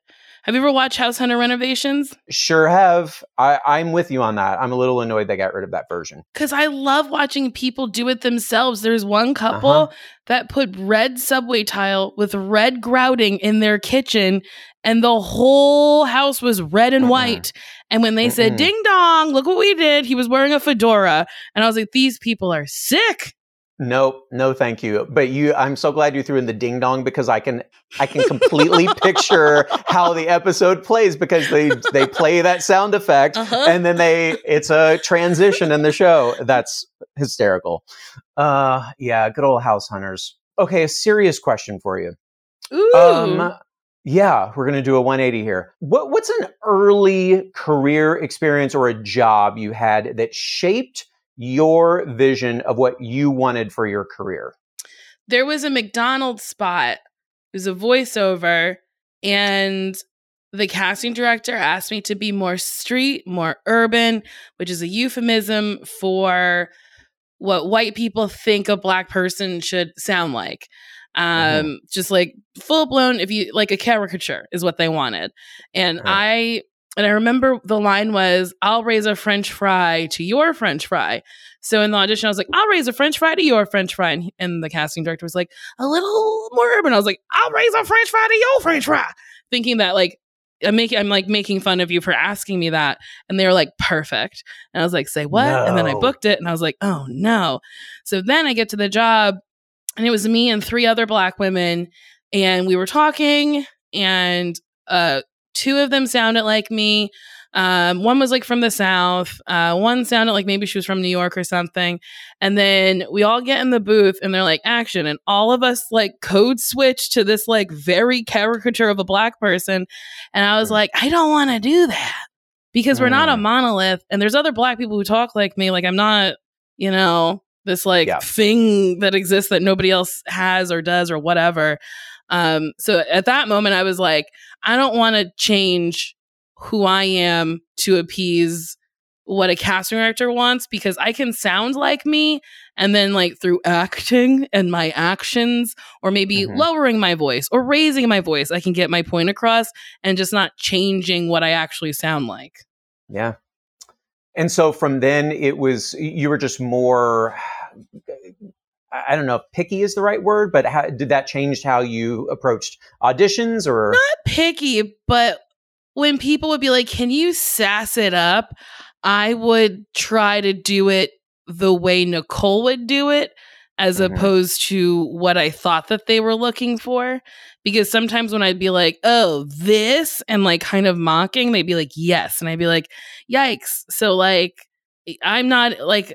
have you ever watched House Hunter renovations? Sure have. I, I'm with you on that. I'm a little annoyed they got rid of that version. Because I love watching people do it themselves. There's one couple Uh-huh. that put red subway tile with red grouting in their kitchen, and the whole house was red and white. And when they said, Mm-mm. ding dong, look what we did, he was wearing a fedora. And I was like, these people are sick. Nope, no, thank you. But you, I'm so glad you threw in the ding dong because I can, I can completely *laughs* picture how the episode plays because they they play that sound effect Uh-huh. and then they, it's a transition in the show. That's hysterical. Uh, yeah, good old house hunters. Okay, a serious question for you. Ooh. Um, yeah, we're gonna do a 180 here. What what's an early career experience or a job you had that shaped your vision of what you wanted for your career? there was a McDonald's spot. It was a voiceover, and the casting director asked me to be more street, more urban, which is a euphemism for what white people think a black person should sound like. Um, just like full blown, if you like a caricature is what they wanted. And Right. I and I remember the line was, I'll raise a French fry to your French fry. So in the audition, I was like, I'll raise a French fry to your French fry. And, and the casting director was like, a little more urban. I was like, I'll raise a French fry to your French fry. Thinking that like I'm making I'm like making fun of you for asking me that. And they were like, perfect. And I was like, say what? And then I booked it and I was like, oh no. So then I get to the job and it was me and three other black women. And we were talking, and uh two of them sounded like me. Um, one was like from the South. Uh, one sounded like maybe she was from New York or something. And then we all get in the booth and they're like, action. And all of us like code switch to this like very caricature of a black person. And I was like, I don't want to do that because we're not a Mm. monolith. And there's other black people who talk like me. Like I'm not, you know, this like Yeah. thing that exists that nobody else has or does or whatever. Um, so at that moment, I was like, I don't want to change who I am to appease what a casting director wants because I can sound like me and then like through acting and my actions or maybe Mhm. lowering my voice or raising my voice I can get my point across and just not changing what I actually sound like. Yeah. And so from then it was you were just more I don't know if picky is the right word, but how, did that change how you approached auditions or Not picky, but when people would be like, "Can you sass it up?" I would try to do it the way Nicole would do it as Mhm. opposed to what I thought that they were looking for. Because sometimes when I'd be like, oh, this, and like kind of mocking, they'd be like, yes. And I'd be like, yikes. So, like, I'm not like,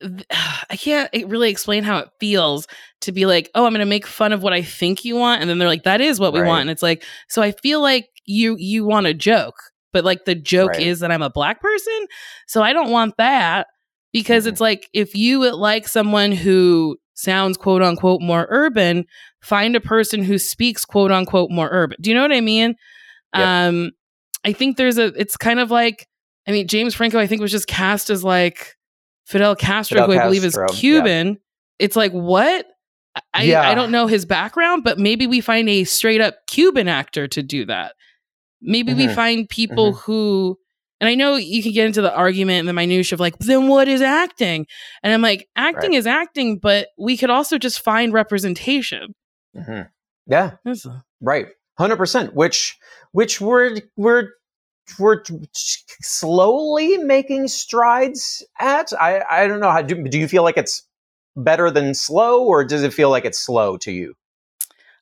*sighs* I can't really explain how it feels to be like, oh, I'm going to make fun of what I think you want. And then they're like, that is what we Right. want. And it's like, so I feel like you, you want a joke, but like the joke Right. is that I'm a black person. So I don't want that because Mhm. it's like if you would like someone who sounds quote unquote more urban, find a person who speaks quote unquote more urban. Do you know what I mean? Yep. Um, I think there's a. It's kind of like I mean James Franco. I think was just cast as like Fidel Castro, Fidel who I believe is Castro, yeah. Cuban. It's like what. I, Yeah. I don't know his background, but maybe we find a straight up Cuban actor to do that. Maybe we Mhm. find people who, and I know you can get into the argument and the minutia of like, then what is acting? And I'm like, acting Right. is acting, but we could also just find representation. Mhm. Yeah, right. 100% which which we're we're we're slowly making strides at. I I don't know how do, do you feel like it's better than slow or does it feel like it's slow to you?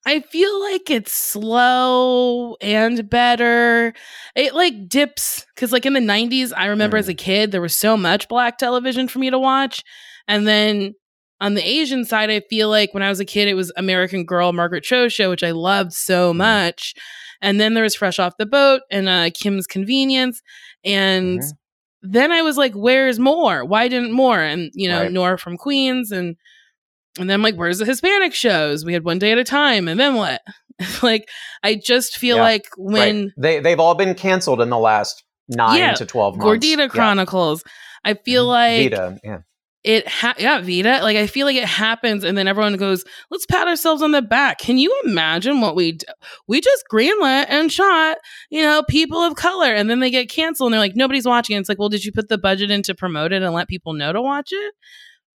I feel like it's slow and better. It like dips because, like in the '90s, I remember Mm. as a kid there was so much black television for me to watch, and then on the Asian side, I feel like when I was a kid, it was American Girl, Margaret Cho show, which I loved so Mm. And then there was Fresh Off the Boat and uh, Kim's Convenience, and Mhm. then I was like, "Where's more? Why didn't more?" And you know, Right. Nora from Queens and and then I'm like, where's the Hispanic shows? We had one day at a time, and then what? *laughs* like, I just feel Yeah, like when right. they they've all been canceled in the last 9 Yeah, to 12 months. Gordita Yeah. Chronicles, I feel Mhm. like Vida, yeah. It, ha- yeah, Vida, like I feel like it happens, and then everyone goes, let's pat ourselves on the back. Can you imagine what we d- we just greenlit and shot, you know, people of color, and then they get canceled, and they're like, nobody's watching. it. It's like, well, did you put the budget in to promote it and let people know to watch it,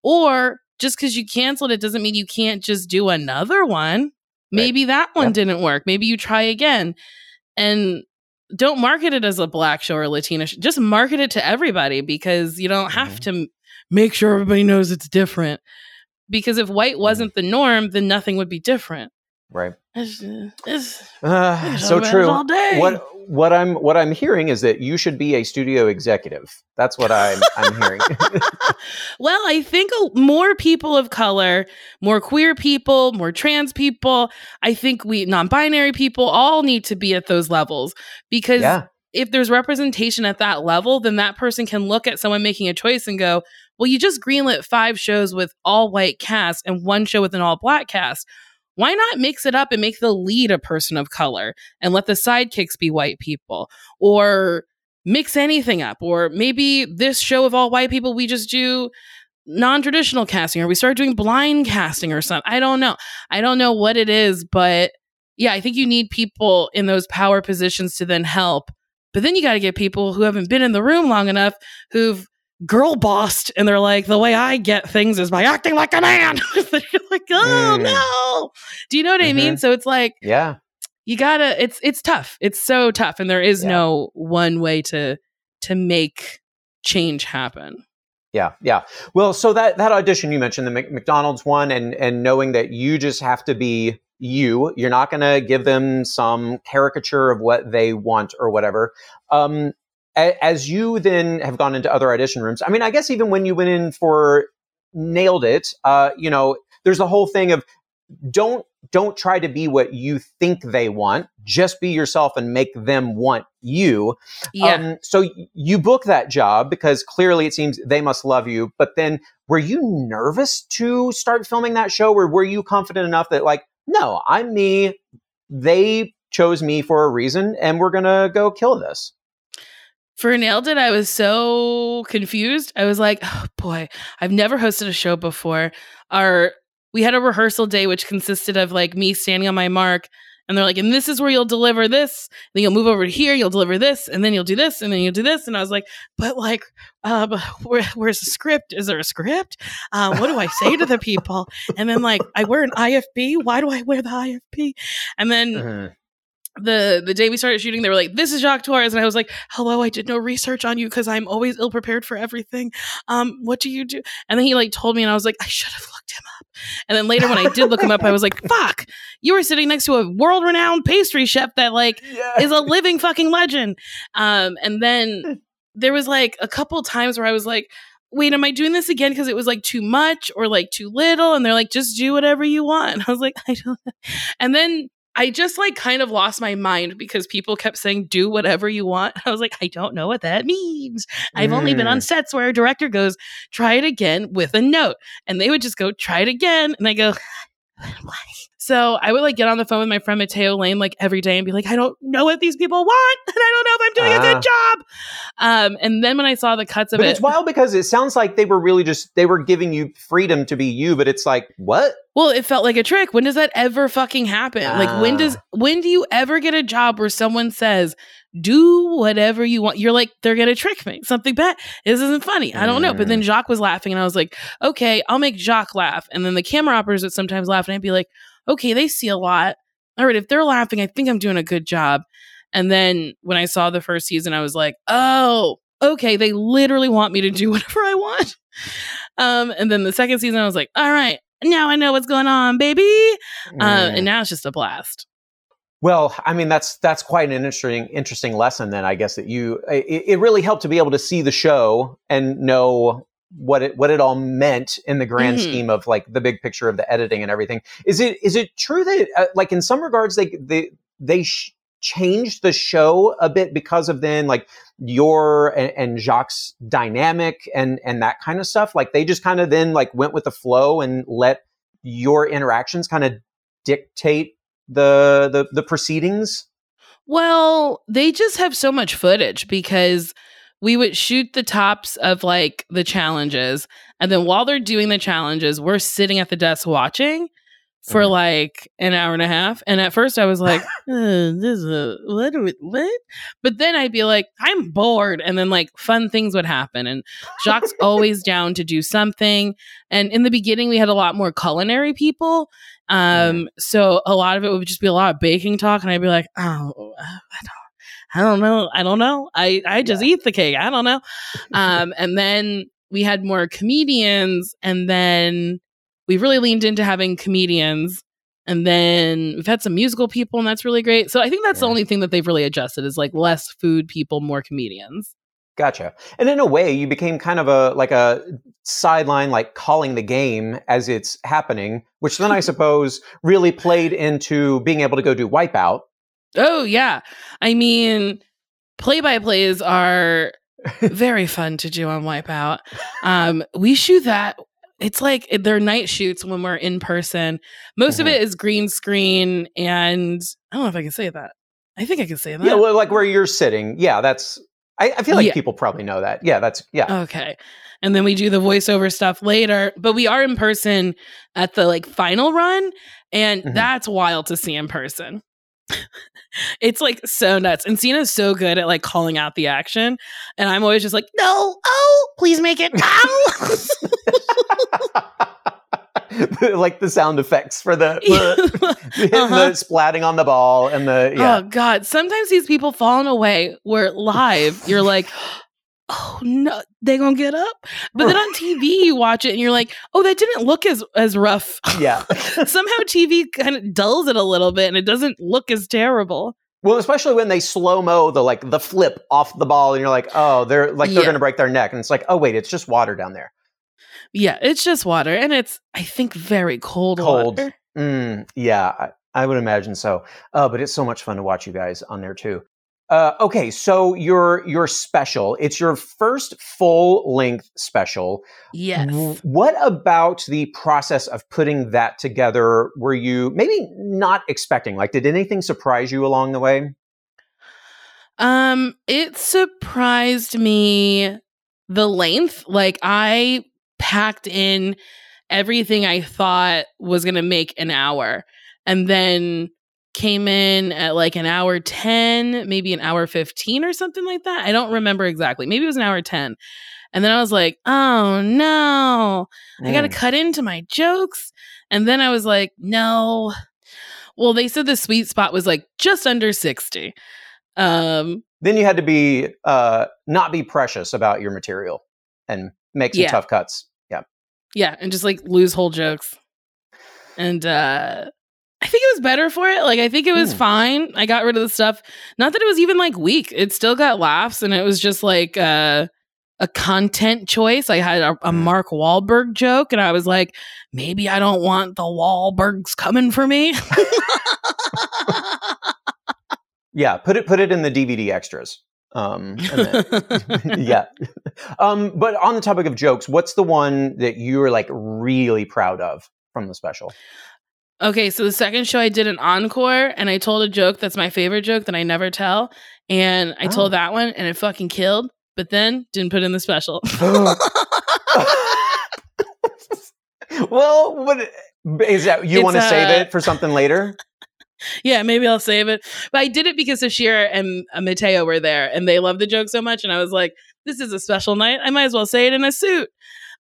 or just because you canceled it doesn't mean you can't just do another one. Maybe that one Yeah. didn't work. Maybe you try again. And don't market it as a black show or a Latina show. Just market it to everybody because you don't have Mhm. to make sure everybody knows it's different. Because if white wasn't the norm, then nothing would be different. Right. It's, it's, Uh, *sighs* so talk about it true. What what I'm what I'm hearing is that you should be a studio executive. That's what I'm I'm hearing. *laughs* *laughs* well, I think more people of color, more queer people, more trans people, I think we non binary people all need to be at those levels because yeah. if there's representation at that level, then that person can look at someone making a choice and go, well, you just greenlit five shows with all white cast and one show with an all black cast. Why not mix it up and make the lead a person of color and let the sidekicks be white people? Or mix anything up. Or maybe this show of all white people, we just do non traditional casting or we start doing blind casting or something. I don't know. I don't know what it is, but yeah, I think you need people in those power positions to then help. But then you got to get people who haven't been in the room long enough who've girl bossed and they're like, the way I get things is by acting like a man. *laughs* You're like, oh Mm. no. Do you know what I mean? So it's like, Yeah. you gotta it's it's tough it's so tough and there is Yeah. no one way to to make change happen Yeah, yeah. Well, so that that audition you mentioned, the Mc- McDonald's one, and and knowing that you just have to be you, you're not going to give them some caricature of what they want or whatever. Um, as you then have gone into other audition rooms, I mean, I guess even when you went in for nailed it, uh, you know, there's the whole thing of don't don't try to be what you think they want. Just be yourself and make them want you. Yeah. Um, so you book that job because clearly it seems they must love you. But then, were you nervous to start filming that show, or were you confident enough that like, no, I'm me. They chose me for a reason, and we're gonna go kill this. For Nailed It, I was so confused. I was like, oh boy, I've never hosted a show before. Our we had a rehearsal day which consisted of like me standing on my mark and they're like, and this is where you'll deliver this. Then you'll move over to here, you'll deliver this, and then you'll do this, and then you'll do this. And I was like, but like, um, where, where's the script? Is there a script? Um, what do I say to the *laughs* people? And then like, I wear an IFB. Why do I wear the IFB? And then the the day we started shooting, they were like, "This is Jacques Torres," and I was like, "Hello, I did no research on you because I'm always ill prepared for everything. Um, what do you do?" And then he like told me, and I was like, "I should have looked him up." And then later, when I did look him up, I was like, "Fuck, you were sitting next to a world renowned pastry chef that like is a living fucking legend." Um, and then *laughs* there was like a couple times where I was like. Wait, am I doing this again because it was like too much or like too little? And they're like, just do whatever you want. And *laughs* I was like, I don't know. And then I just like kind of lost my mind because people kept saying, do whatever you want. *laughs* I was like, I don't know what that means. I've only been on mm. sets where a director goes, try it again with a note. And they would just go, try it again. And I go, *laughs* why? So I would like get on the phone with my friend Matteo Lane like every day and be like, I don't know what these people want. *laughs* And I don't know if I'm doing a Ah. good job. Um, and then when I saw the cuts of But it, it's wild because it sounds like they were really just they were giving you freedom to be you, but it's like what? Well, it felt like a trick. When does that ever fucking happen? Like when does Ah. when do you ever get a job where someone says, "Do whatever you want"? You're like, they're gonna trick me. Something bad. This isn't funny. I don't know. But then Jacques was laughing, and I was like, okay, I'll make Jacques laugh. And then the camera operators would sometimes laugh, and I'd be like, okay, they see a lot. All right, if they're laughing, I think I'm doing a good job. And then when I saw the first season, I was like, oh, okay, they literally want me to do *laughs* whatever I want. Um, and then the second season, I was like, all right, now I know what's going on, baby. Uh, and now it's just a blast. Well, I mean that's that's quite an interesting interesting lesson. Then I guess that you it, it really helped to be able to see the show and know what it what it all meant in the grand Mhm. scheme of like the big picture of the editing and everything. Is it is it true that uh, like in some regards they they they sh- changed the show a bit because of then like your and, and Jacques dynamic and and that kind of stuff? Like they just kind of then like went with the flow and let your interactions kind of dictate the the the proceedings. Well, they just have so much footage because we would shoot the tops of like the challenges. And then while they're doing the challenges, we're sitting at the desk watching for Mhm. like an hour and a half. And at first I was like, *laughs* uh, this is a, what, what? But then I'd be like, I'm bored. And then like fun things would happen. And Jacques *laughs* always down to do something. And in the beginning, we had a lot more culinary people. Um, so a lot of it would just be a lot of baking talk, and I'd be like, oh, I don't, I don't know, I don't know, I I just eat the cake, I don't know. Um, and then we had more comedians, and then we really leaned into having comedians. And then we've had some musical people, and that's really great. So I think that's the only thing that they've really adjusted is like less food people, more comedians. Gotcha. And in a way, you became kind of a like a sideline, like calling the game as it's happening, which then I *laughs* suppose really played into being able to go do Wipeout. Oh yeah. I mean, play by plays are *laughs* very fun to do on Wipeout. Um, we shoot that. It's like they're night shoots when we're in person. Most of Mhm. it is green screen, and I don't know if I can say that. I think I can say that. Yeah, well, like where you're sitting. Yeah, that's. I, I feel like Yeah. people probably know that. Yeah, that's yeah. Okay. And then we do the voiceover stuff later, but we are in person at the like final run, and Mhm. that's wild to see in person. *laughs* it's like so nuts. And Cena's so good at like calling out the action. And I'm always just like, no, oh, please make it. Ow. *laughs* like the sound effects for the *laughs* *laughs* the, Uh-huh. the splatting on the ball and the yeah. Oh God. Sometimes these people falling away where live, you're like, oh no, they gonna get up. But then on *laughs* TV you watch it and you're like, oh, that didn't look as as rough. yeah. *laughs* Somehow TV kind of dulls it a little bit and it doesn't look as terrible. Well, especially when they slow mo the like the flip off the ball, and you're like, oh, they're like they're Yeah. gonna break their neck, and it's like, oh wait, it's just water down there. Yeah, it's just water, and it's I think very cold. Cold. Mm, yeah, I, I would imagine so. Uh, but it's so much fun to watch you guys on there too. Uh, okay, so your your special, it's your first full length special. Yes. What about the process of putting that together were you maybe not expecting? Like, did anything surprise you along the way? Um, it surprised me the length. Like I packed in everything I thought was gonna make an hour, and then came in at like an hour 10 maybe an hour 15 or something like that i don't remember exactly maybe it was an hour 10 and then i was like oh no I got to Mm. cut into my jokes. And then I was like, no. Well, they said the sweet spot was like just under 60. Um, Then you had to be uh, not be precious about your material and make some Yeah. tough cuts. Yeah. yeah, and just like lose whole jokes. And uh I think it was better for it. Like I think it was Hmm. fine. I got rid of the stuff. Not that it was even like weak. It still got laughs and it was just like uh a content choice. I had a, a Hmm. Mark Wahlberg joke, and I was like, maybe I don't want the Wahlbergs coming for me. *laughs* Yeah. Put it put it in the DVD extras. Um, and then- *laughs* yeah. Um, but on the topic of jokes, what's the one that you're like really proud of from the special? Okay, so the second show I did an encore and I told a joke that's my favorite joke that I never tell. And I Oh. told that one and it fucking killed, but then didn't put in the special. *laughs* *laughs* well, what is that? You want to save uh, it for something later? *laughs* yeah, maybe I'll save it. But I did it because Sashira and uh, Matteo were there and they loved the joke so much. And I was like, this is a special night. I might as well say it in a suit.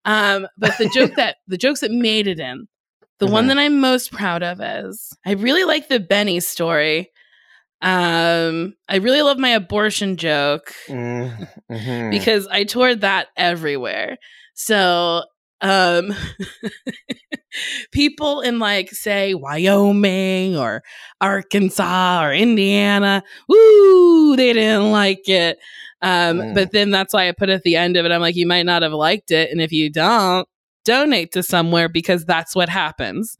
Um, but the joke that the jokes that made it in, the one Mhm. that I'm most proud of is I really like the Benny story. Um, I really love my abortion joke. Mm, mhm. *laughs* because I toured that everywhere. So um *laughs* people in like say Wyoming or Arkansas or Indiana, woo, they didn't like it. Um Mm. but then that's why I put at the end of it I'm like you might not have liked it and if you don't donate to somewhere because that's what happens.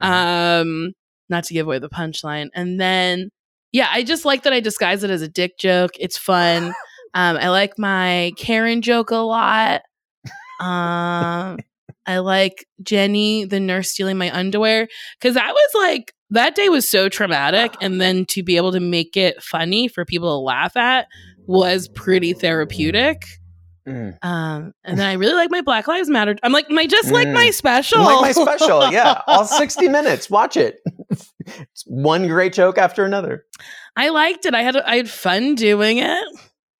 Um not to give away the punchline. And then yeah, I just like that I disguise it as a dick joke. It's fun. *laughs* Um, I like my Karen joke a lot. *laughs* Um, I like Jenny, the nurse, stealing my underwear because that was like that day was so traumatic, and then to be able to make it funny for people to laugh at was pretty therapeutic. Mm. Um, and then I really like my Black Lives Matter. I'm like my just like Mm. my special, Like my special, *laughs* yeah, all sixty minutes. Watch it. *laughs* it's one great joke after another. I liked it. I had I had fun doing it.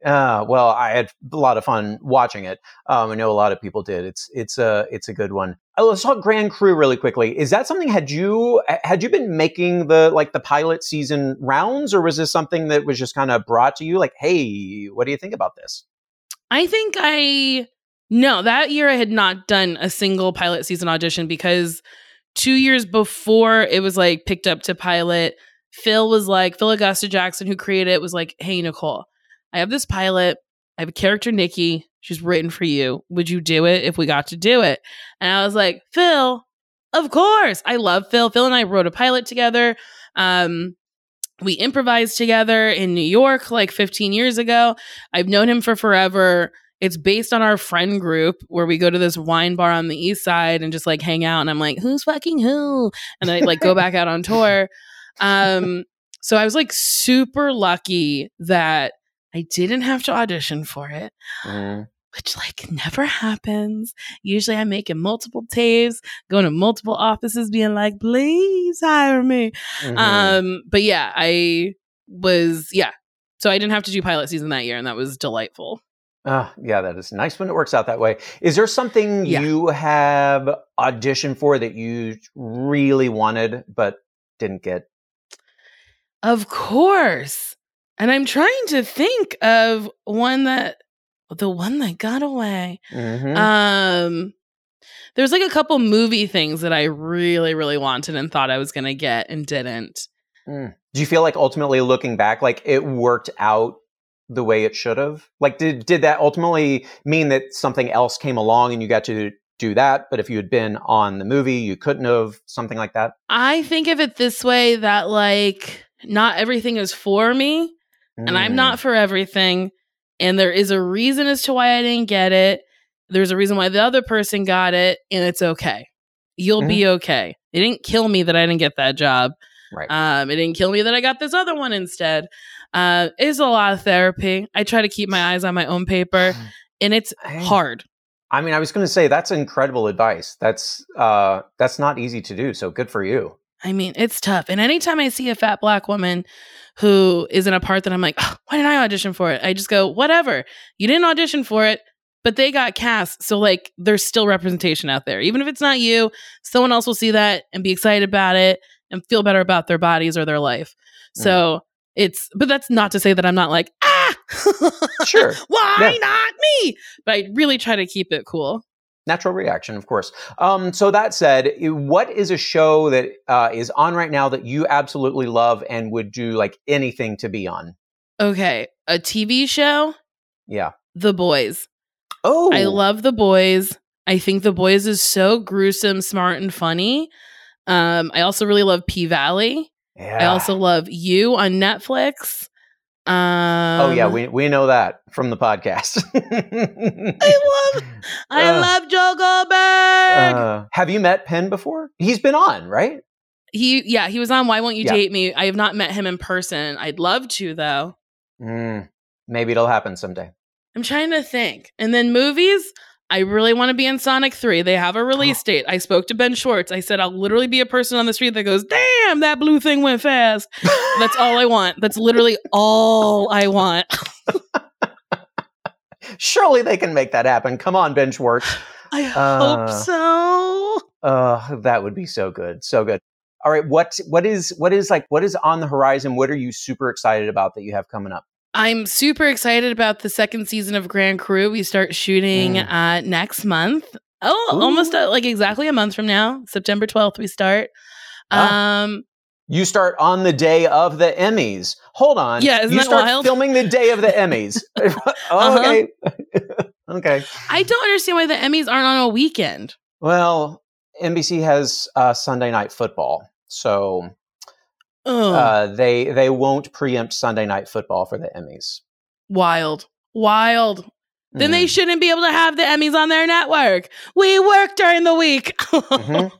Uh, well, I had a lot of fun watching it. Um, I know a lot of people did. It's it's a it's a good one. Oh, let's talk Grand Crew really quickly. Is that something? Had you had you been making the like the pilot season rounds, or was this something that was just kind of brought to you? Like, hey, what do you think about this? I think I no, that year I had not done a single pilot season audition because 2 years before it was like picked up to pilot, Phil was like Phil Augusta Jackson who created it was like, "Hey Nicole, I have this pilot. I have a character Nikki. She's written for you. Would you do it if we got to do it?" And I was like, "Phil, of course. I love Phil. Phil and I wrote a pilot together. Um we improvised together in New York like 15 years ago. I've known him for forever. It's based on our friend group where we go to this wine bar on the east side and just like hang out. And I'm like, who's fucking who? And I like go back out on tour. Um, so I was like super lucky that I didn't have to audition for it, which like never happens. Usually I'm making multiple tapes, going to multiple offices, being like, please hire me. Mhm. Um, but yeah, I was yeah. So I didn't have to do pilot season that year, and that was delightful. Ah, yeah, that is nice when it works out that way. Is there something Yeah. you have auditioned for that you really wanted but didn't get? Of course. And I'm trying to think of one that the one that got away. Mhm. Um there's like a couple movie things that I really, really wanted and thought I was gonna get and didn't. Mm. Do you feel like ultimately looking back, like it worked out the way it should have? Like, did did that ultimately mean that something else came along and you got to do that? But if you had been on the movie, you couldn't have something like that. I think of it this way: that like not everything is for me, mm. and I'm not Mm. for everything, and there is a reason as to why I didn't get it. There's a reason why the other person got it, and it's okay. You'll be okay. It didn't kill me that I didn't get that job. Right. Um, it didn't kill me that I got this other one instead. Uh, it's a lot of therapy. I try to keep my eyes on my own paper, *sighs* and it's hard. I mean, I was going to say that's incredible advice. That's uh, that's not easy to do. So good for you. I mean, it's tough. And anytime I see a fat black woman who is in a part that I'm like, "Ugh, why didn't I audition for it? I just go, whatever. You didn't audition for it, but they got cast. So, like, there's still representation out there. Even if it's not you, someone else will see that and be excited about it and feel better about their bodies or their life. Mm. So, it's, but that's not to say that I'm not like, ah, *laughs* Sure. why Yeah. not me? But I really try to keep it cool. Natural reaction, of course. Um, so that said, what is a show that uh, is on right now that you absolutely love and would do like anything to be on? Okay. A TV show, Yeah. The Boys. Oh, I love The Boys. I think The Boys is so gruesome, smart, and funny. Um, I also really love P Valley. I also love You on Netflix. Um, oh yeah, we we know that from the podcast. *laughs* I love, I Uh, love Joe Goldberg. Uh, have you met Penn before? He's been on, right? he, yeah, he was on Why Won't You Yeah. Date Me? I have not met him in person. I'd love to though. Mm, maybe it'll happen someday. I'm trying to think. And then movies, I really want to be in Sonic 3. They have a release date. I spoke to Ben Schwartz. I said, I'll literally be a person on the street that goes, Damn, that blue thing went fast. *laughs* That's all I want. That's literally all I want. *laughs* Surely they can make that happen. Come on, Ben Schwartz. I Uh, hope so. Uh, that would be so good, so good. All right, what what is what is like what is on the horizon? What are you super excited about that you have coming up? I'm super excited about the second season of Grand Crew. We start shooting Mm. uh, next month. Oh, Ooh. almost uh, like exactly a month from now. September 12th, we start. Ah. Um, You start on the day of the Emmys. Hold on. Yeah, isn't you that start wild? filming the day of the *laughs* Emmys. *laughs* Uh-huh. okay. *laughs* okay. I don't understand why the Emmys aren't on a weekend. Well, NBC has uh, Sunday night football, so. Uh, they they won't preempt Sunday night football for the Emmys. Wild. Wild. Then they Mm. shouldn't be able to have the Emmys on their network. We work during the week. Mhm.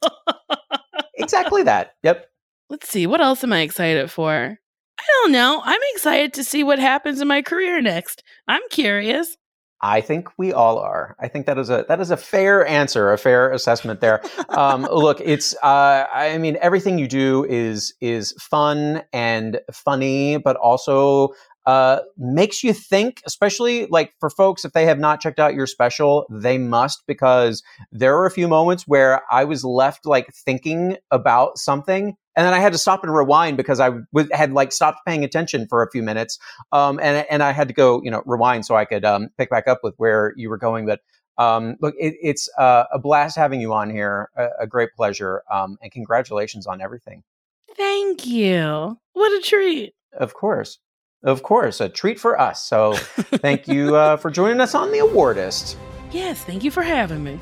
*laughs* exactly that. Yep. Let's see. What else am I excited for? I don't know. I'm excited to see what happens in my career next. I'm curious. I think we all are. I think that is a that is a fair answer, a fair assessment there. Um, *laughs* look, it's uh, I mean everything you do is is fun and funny, but also uh, makes you think. Especially like for folks if they have not checked out your special, they must because there were a few moments where I was left like thinking about something. And then I had to stop and rewind because I w- had like stopped paying attention for a few minutes um, and and I had to go, you know, rewind so I could um, pick back up with where you were going. But um, look, it, it's uh, a blast having you on here, a, a great pleasure, um, and congratulations on everything. Thank you. What a treat. Of course, of course, a treat for us. So thank you uh, *laughs* for joining us on the Awardist. Yes, thank you for having me.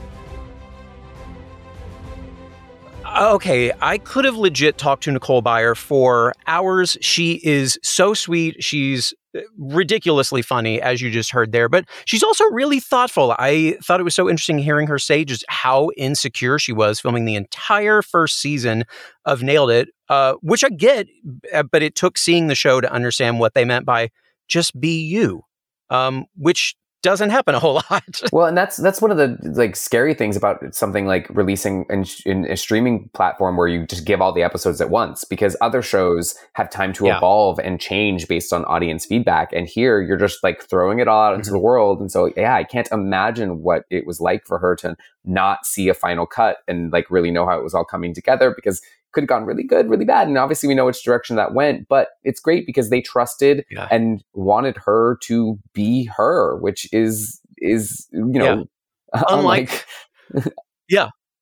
Okay, I could have legit talked to Nicole Byer for hours. She is so sweet. She's uh, ridiculously funny, as you just heard there, but she's also really thoughtful. I thought it was so interesting hearing her say just how insecure she was filming the entire first season of Nailed It, uh, which I get, uh, but it took seeing the show to understand what they meant by just be you, um, which doesn't happen a whole *laughs* lot. Well, and that's that's one of the like scary things about something like releasing in, in a streaming platform where you just give all the episodes at once because other shows have time to Yeah. evolve and change based on audience feedback, and here you're just like throwing it all out into mm-hmm. the world. And so, yeah, I can't imagine what it was like for her to not see a final cut and like really know how it was all coming together because could have gone really good, really bad, and obviously we know which direction that went. But it's great because they trusted Yeah. and wanted her to be her, which is is you know *laughs* unlike, Unlike *laughs*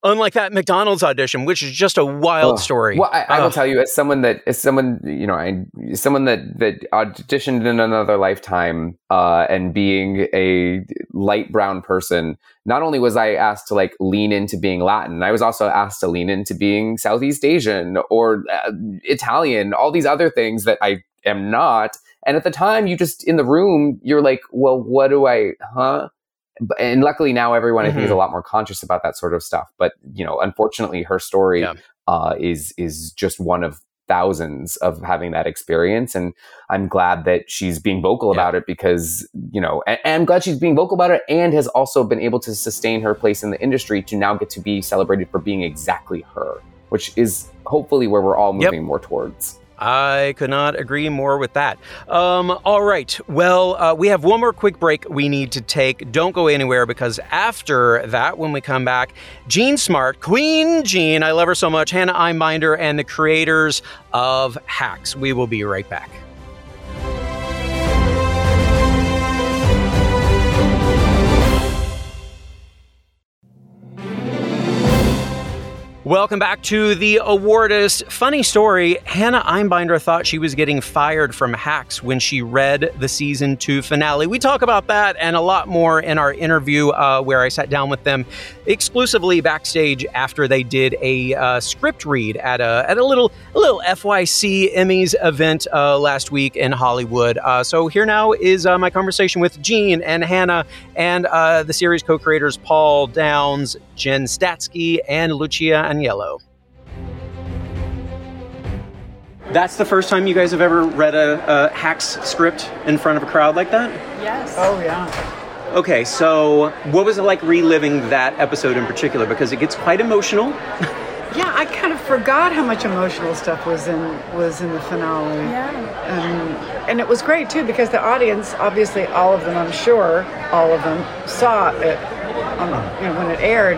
Unlike that McDonald's audition, which is just a wild story. Well, I, I will tell you, as someone that, as someone, you know, I, someone that that auditioned in another lifetime, uh, and being a light brown person, not only was I asked to like lean into being Latin, I was also asked to lean into being Southeast Asian or uh, Italian, all these other things that I am not. And at the time, you just in the room, you're like, well, what do I, huh? And luckily now everyone mm-hmm. I think is a mm-hmm. lot more conscious about that sort of stuff. But you know, unfortunately, her story yeah. uh, is is just one of thousands of having that experience and i'm glad that she's being vocal yeah. about it because you know and, and, i'm glad she's being vocal about it and has also been able to sustain her place in the industry to now get to be celebrated for being exactly her which is hopefully where we're all moving yep. more towards I could not agree more with that. Um, all right. Well, uh, we have one more quick break we need to take. Don't go anywhere because after that, when we come back, Jean Smart, Queen Jean, I love her so much, Hannah Einbinder, and the creators of Hacks. We will be right back. Welcome back to the awardist. Funny story Hannah Einbinder thought she was getting fired from Hacks when she read the season two finale. We talk about that and a lot more in our interview uh, where I sat down with them exclusively backstage after they did a uh, script read at a, at a little a little FYC Emmys event uh, last week in Hollywood. Uh, so here now is uh, my conversation with Jean and Hannah and uh, the series co creators Paul Downs, Jen Statsky, and Lucia Aniello. That's the first time you guys have ever read a, a Hacks script in front of a crowd like that? Yes. Oh, yeah. Okay, so what was it like reliving that episode in particular? Because it gets quite emotional. *laughs* yeah, I kind of forgot how much emotional stuff was in was in the finale. Yeah. Um, and it was great too because the audience, obviously, all of them, I'm sure, all of them saw it on, you know, when it aired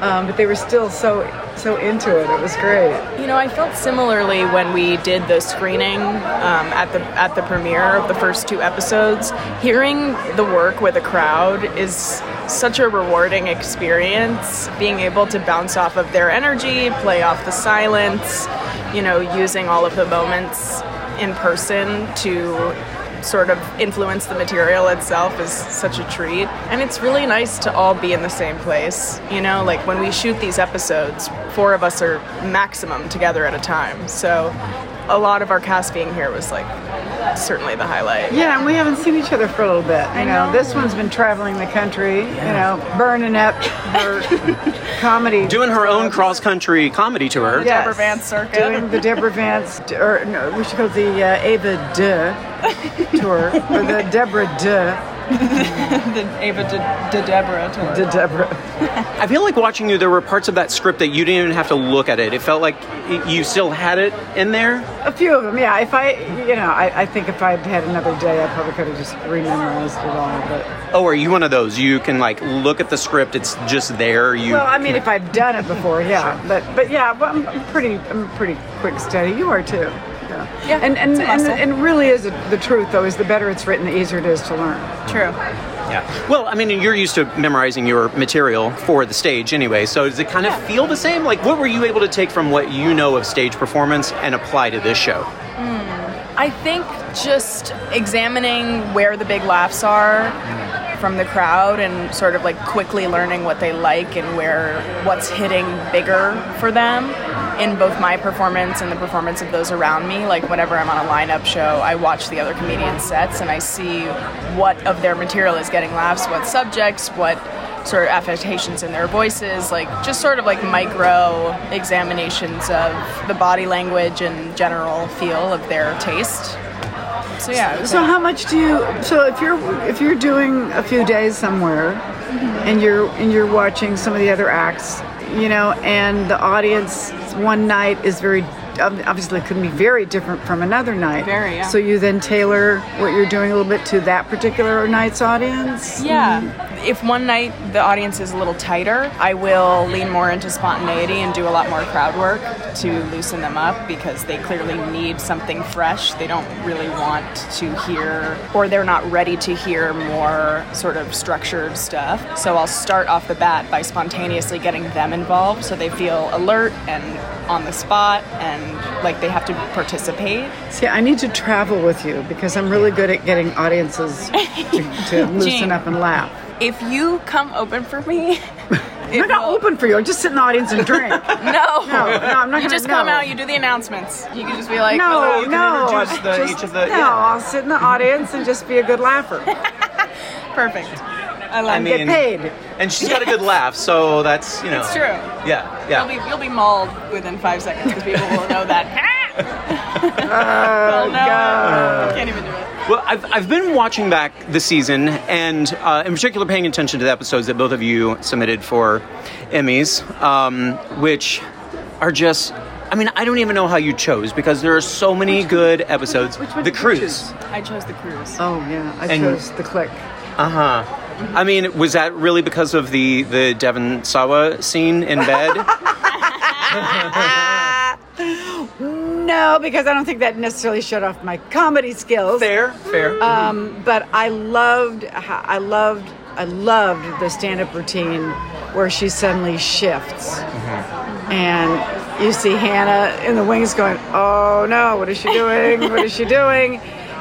um, but they were still so so into it. It was great. You know, I felt similarly when we did the screening um, at the at the premiere of the first two episodes. Hearing the work with a crowd is such a rewarding experience. Being able to bounce off of their energy, play off the silence, you know, using all of the moments in person to sort of influence the material itself is such a treat. And it's really nice to all be in the same place. You know, like when we shoot these episodes, four of us are maximum together at a time. So a lot of our cast being here was like certainly the highlight. Yeah, and we haven't seen each other for a little bit. You know, know. this one's been traveling the country, yeah. you know, burning up her *laughs* comedy. Doing her own cross country comedy tour. Yes. Deborah Vance circuit. Doing the Deborah Vance, or no, we should call the uh, Ava De *laughs* tour, or the Deborah De *laughs* the Ava De, De Deborah tour. De Deborah. I feel like watching you, there were parts of that script that you didn't even have to look at it. It felt like you still had it in there. A few of them, yeah. If I, you know, I, I think if I'd had another day, I probably could have just rememorized it all. But oh, are you one of those? You can like look at the script; it's just there. You. Well, I mean, if I've done it before, yeah. Sure. But but yeah, well, I'm pretty, I'm pretty quick study. You are too. Yeah. yeah and and, and, and really is the truth though is the better it's written, the easier it is to learn. True. Yeah. Well, I mean, you're used to memorizing your material for the stage anyway, so does it kind of yeah. feel the same? Like, what were you able to take from what you know of stage performance and apply to this show? Mm, I think just examining where the big laughs are from the crowd and sort of like quickly learning what they like and where what's hitting bigger for them in both my performance and the performance of those around me. Like whenever I'm on a lineup show, I watch the other comedians' sets and I see what of their material is getting laughs, what subjects, what sort of affectations in their voices, like just sort of like micro examinations of the body language and general feel of their taste. So yeah. So how much do you? So if you're if you're doing a few days somewhere, mm-hmm. and you're and you're watching some of the other acts, you know, and the audience one night is very Um, obviously can be very different from another night. Very, yeah. So you then tailor what you're doing a little bit to that particular night's audience. Yeah. Mm-hmm. If one night the audience is a little tighter, I will lean more into spontaneity and do a lot more crowd work to loosen them up because they clearly need something fresh. They don't really want to hear, or they're not ready to hear more sort of structured stuff. So I'll start off the bat by spontaneously getting them involved so they feel alert and on the spot and like they have to participate. See, I need to travel with you because I'm really good at getting audiences to, to *laughs* loosen up and laugh. If you come open for me, *laughs* I'm not open for you. I just sit in the audience and drink. *laughs* no. No, no, I'm not You gonna- just come no. out, you do the announcements. You can just be like, No, can no. the- just- each of the- no, yeah. I'll sit in the audience and just be a good laugher. perfect. I love I mean, Get paid. and she's got a good laugh, so that's you know. It's true. Yeah, You'll yeah. be, you'll be mauled within five seconds because people will know that. *laughs* *laughs* Oh, oh no, I can't even do it. Well, I've, I've been watching back the season, and uh, in particular, paying attention to the episodes that both of you submitted for Emmys, um, which are just. I mean, I don't even know how you chose because there are so many good episodes. Which one the did you cruise. choose? I chose the cruise. Oh yeah, I And- chose the click. Uh huh. I mean, was that really because of the the Devon Sawa scene in bed? *laughs* No, because I don't think that necessarily shut off my comedy skills. fair, fair. Um, but I loved, I loved, I loved the stand-up routine where she suddenly shifts, and you see Hannah in the wings going, "Oh no, what is she doing? What is she doing?"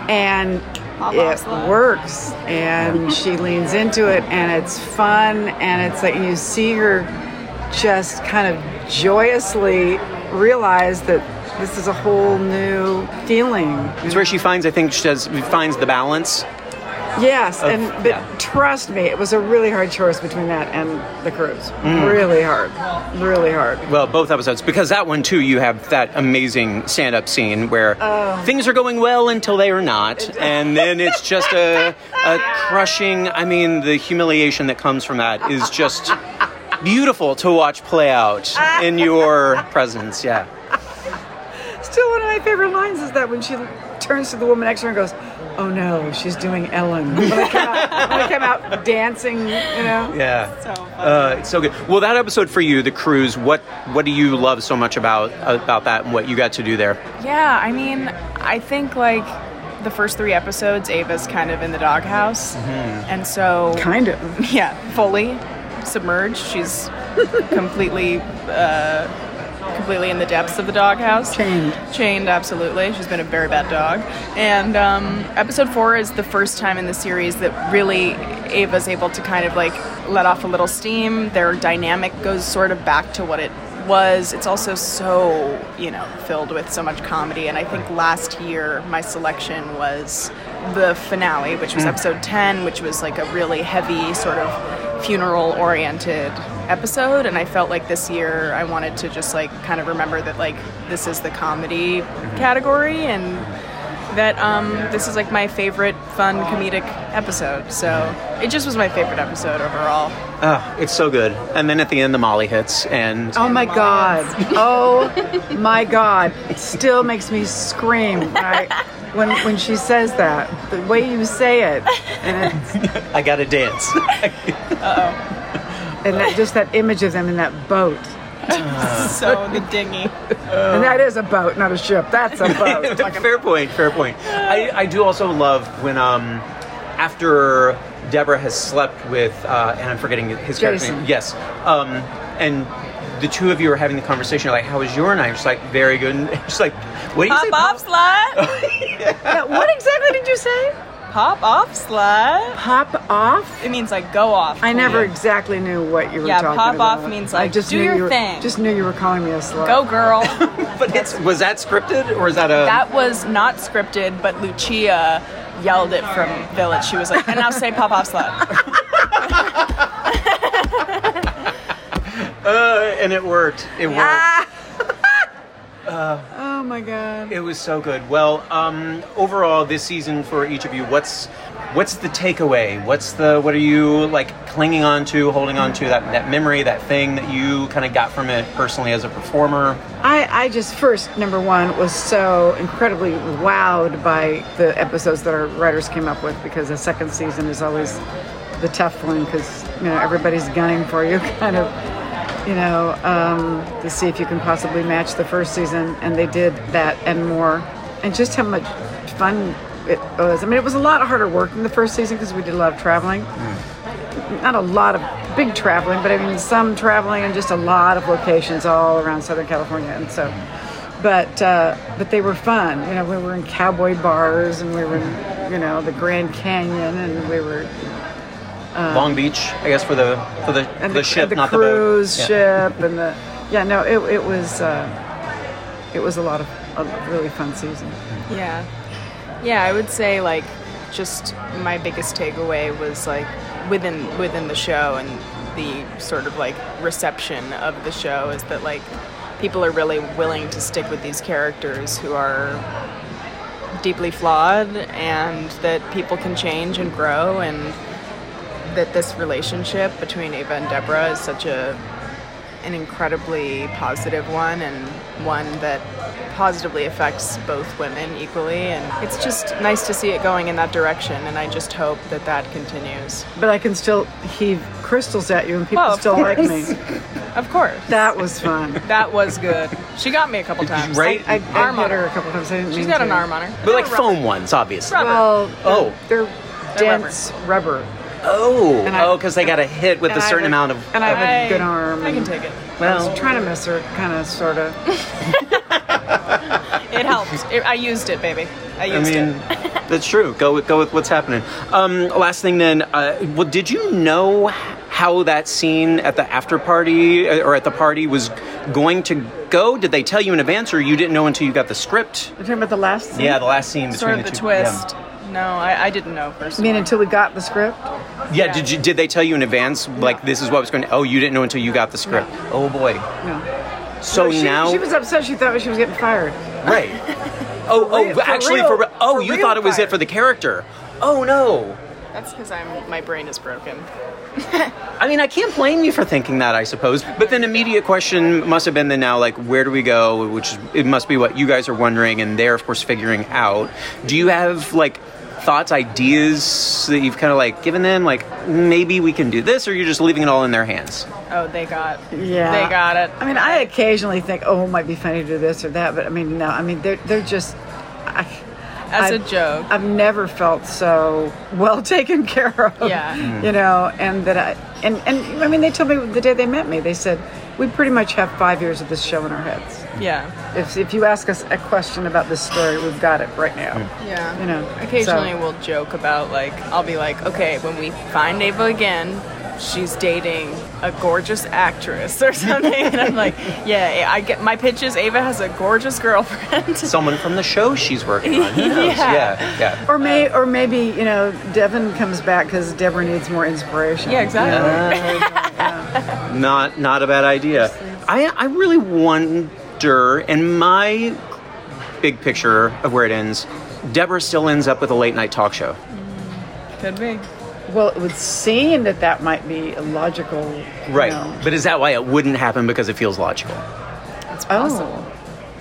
And it works, and she leans into it, and it's fun, and it's like you see her just kind of joyously realize that this is a whole new feeling. it's where she finds, I think, she does finds the balance. Yes, of- and but yeah. trust me, it was a really hard choice between that and the cruise. Mm. Really hard, really hard. Well, both episodes, because that one too, you have that amazing stand-up scene where things are going well until they are not, and then it's just a, a crushing. I mean, the humiliation that comes from that is just beautiful to watch play out in your presence. Yeah. Still, one of my favorite lines is that when she turns to the woman next to her and goes, "Oh no, she's doing Ellen." When I came out, when I came out dancing, you know. Yeah. So. Uh, it's so good. Well, that episode for you, the cruise. What what do you love so much about about that and what you got to do there? Yeah, I mean, I think like the first three episodes, Ava's kind of in the doghouse, and so Kind of. *laughs* yeah, fully submerged. She's completely, uh, completely in the depths of the doghouse. Chained. Chained, absolutely. She's been a very bad dog. And um, episode four is the first time in the series that really Ava's able to kind of like let off a little steam. Their dynamic goes sort of back to what it was. It's also so, you know, filled with so much comedy. And I think last year my selection was the finale, which was episode 10, which was like a really heavy sort of funeral oriented episode and I felt like this year I wanted to just like kind of remember that like this is the comedy category and that um this is like my favorite fun comedic episode so it just was my favorite episode overall Oh, it's so good. And then at the end, the Molly hits, and Oh my god. Oh my god. It still makes me scream when I, *laughs* when when she says that. The way you say it, and I got to dance. and that just that image of them in that boat. *laughs* so the dinghy And that is a boat, not a ship. That's a boat. *laughs* fair point. Fair point. I, I do also love when um after Deborah has slept with uh, and I'm forgetting his character name. Yes. Um and the two of you are having the conversation like, "How was your night?" She's like, "Very good." And she's like, "What do you say?" pop off slut *laughs* Yeah, what exactly did you say? pop off slut Pop off? it means like go off I never Yeah. exactly knew what you were Yeah, talking about. Yeah, pop off means, I like, just do your you were, thing. Just knew you were calling me a slut. go girl *laughs* But it's was that scripted or is that a That was not scripted, but Lucia yelled it from Village. She was like, and now say pop off slut. *laughs* uh, and it worked. It worked. Oh my god. It was so good. Well, um, overall, this season for each of you, what's what's the takeaway? What's the what are you like clinging on to, holding on to that that memory, that thing that you kind of got from it personally as a performer? I, I just first number one was so incredibly wowed by the episodes that our writers came up with because the second season is always the tough one because you know everybody's gunning for you *laughs* kind of you know um, to see if you can possibly match the first season and they did that and more and just how much fun it was. I mean, it was a lot harder work than the first season because we did a lot of traveling. Not a lot of big traveling, but I mean some traveling and just a lot of locations all around Southern California. And so, but uh, but they were fun. You know, we were in cowboy bars and we were in you know the Grand Canyon and we were Long Beach, I guess for the for the and the, ship, the not cruise the boat. Yeah. ship and the yeah no it, it was uh, it was a lot of a really fun season. Yeah. Yeah, I would say like just my biggest takeaway was like within within the show and the sort of like reception of the show is that like people are really willing to stick with these characters who are deeply flawed and that people can change and grow and that this relationship between Ava and Deborah is such a an incredibly positive one and one that positively affects both women equally and it's just nice to see it going in that direction and I just hope that that continues. But I can still heave crystals at you and people Well, of still like me. Of course. That was fun. *laughs* That was good. She got me a couple times. Right? I, I Arm hit on her her. a couple times. I didn't She's mean got to. an arm on her. But like foam ones, obviously. Rubber. Well, Oh. they're, they're They're dense rubber. Oh, And I- oh, because they got a hit with a certain have amount of. and I have a I- good arm. I can take it. I well, was trying to miss her, kind of, sort of. It helps. It, I used it, baby. I used I mean, it. that's true. Go with go with what's happening. Um, last thing then. Uh, well, did you know how that scene at the after party uh, or at the party was going to go? Did they tell you in advance, or you didn't know until you got the script? You're talking about the last scene? Yeah, the last scene between Sort of the, the two. twist. No, I, I didn't know first. I mean, until we got the script? Yeah. yeah. Did you? Did they tell you in advance? Like this is what was going to? Oh, you didn't know until you got the script. Oh boy. No. So she, now, She was upset. She thought she was getting fired. right? *laughs* Oh, oh, real- for actually, real- for oh, for you real thought it was it for the character. Oh no. That's because I'm my brain is broken. I mean, I can't blame you for thinking that, I suppose. But then, immediate question must have been then now, like, where do we go? Which is, it must be what you guys are wondering, and they're of course figuring out. Do you have like thoughts, ideas that you've kind of like given them, like maybe we can do this, or you're just leaving it all in their hands? Oh, they got. Yeah. They got it. I mean, I occasionally think, oh, it might be funny to do this or that, but I mean, no. I mean, they're, they're just. I, As a I've- joke. I've never felt so well *laughs* taken care of. Yeah. You know, and that I and and I mean, they told me the day they met me, they said we pretty much have five years of this show in our heads. Yeah. If if you ask us a question about this story, we've got it right now. Yeah. You know, Occasionally so- we'll joke about like I'll be like, okay, when we find Ava again, she's dating a gorgeous actress or *laughs* something, and I'm like, yeah, I get my pitch is Ava has a gorgeous girlfriend. *laughs* Someone from the show she's working on. Who knows? Yeah. yeah, yeah. Or may, or maybe you know, Devon comes back because Deborah needs more inspiration. yeah, exactly. *laughs* Not not a bad idea. I I really wonder, and my big picture of where it ends, Deborah still ends up with a late night talk show. Could be. Well, it would seem that that might be a logical. Right. know- But is that why it wouldn't happen because it feels logical? It's possible. Oh.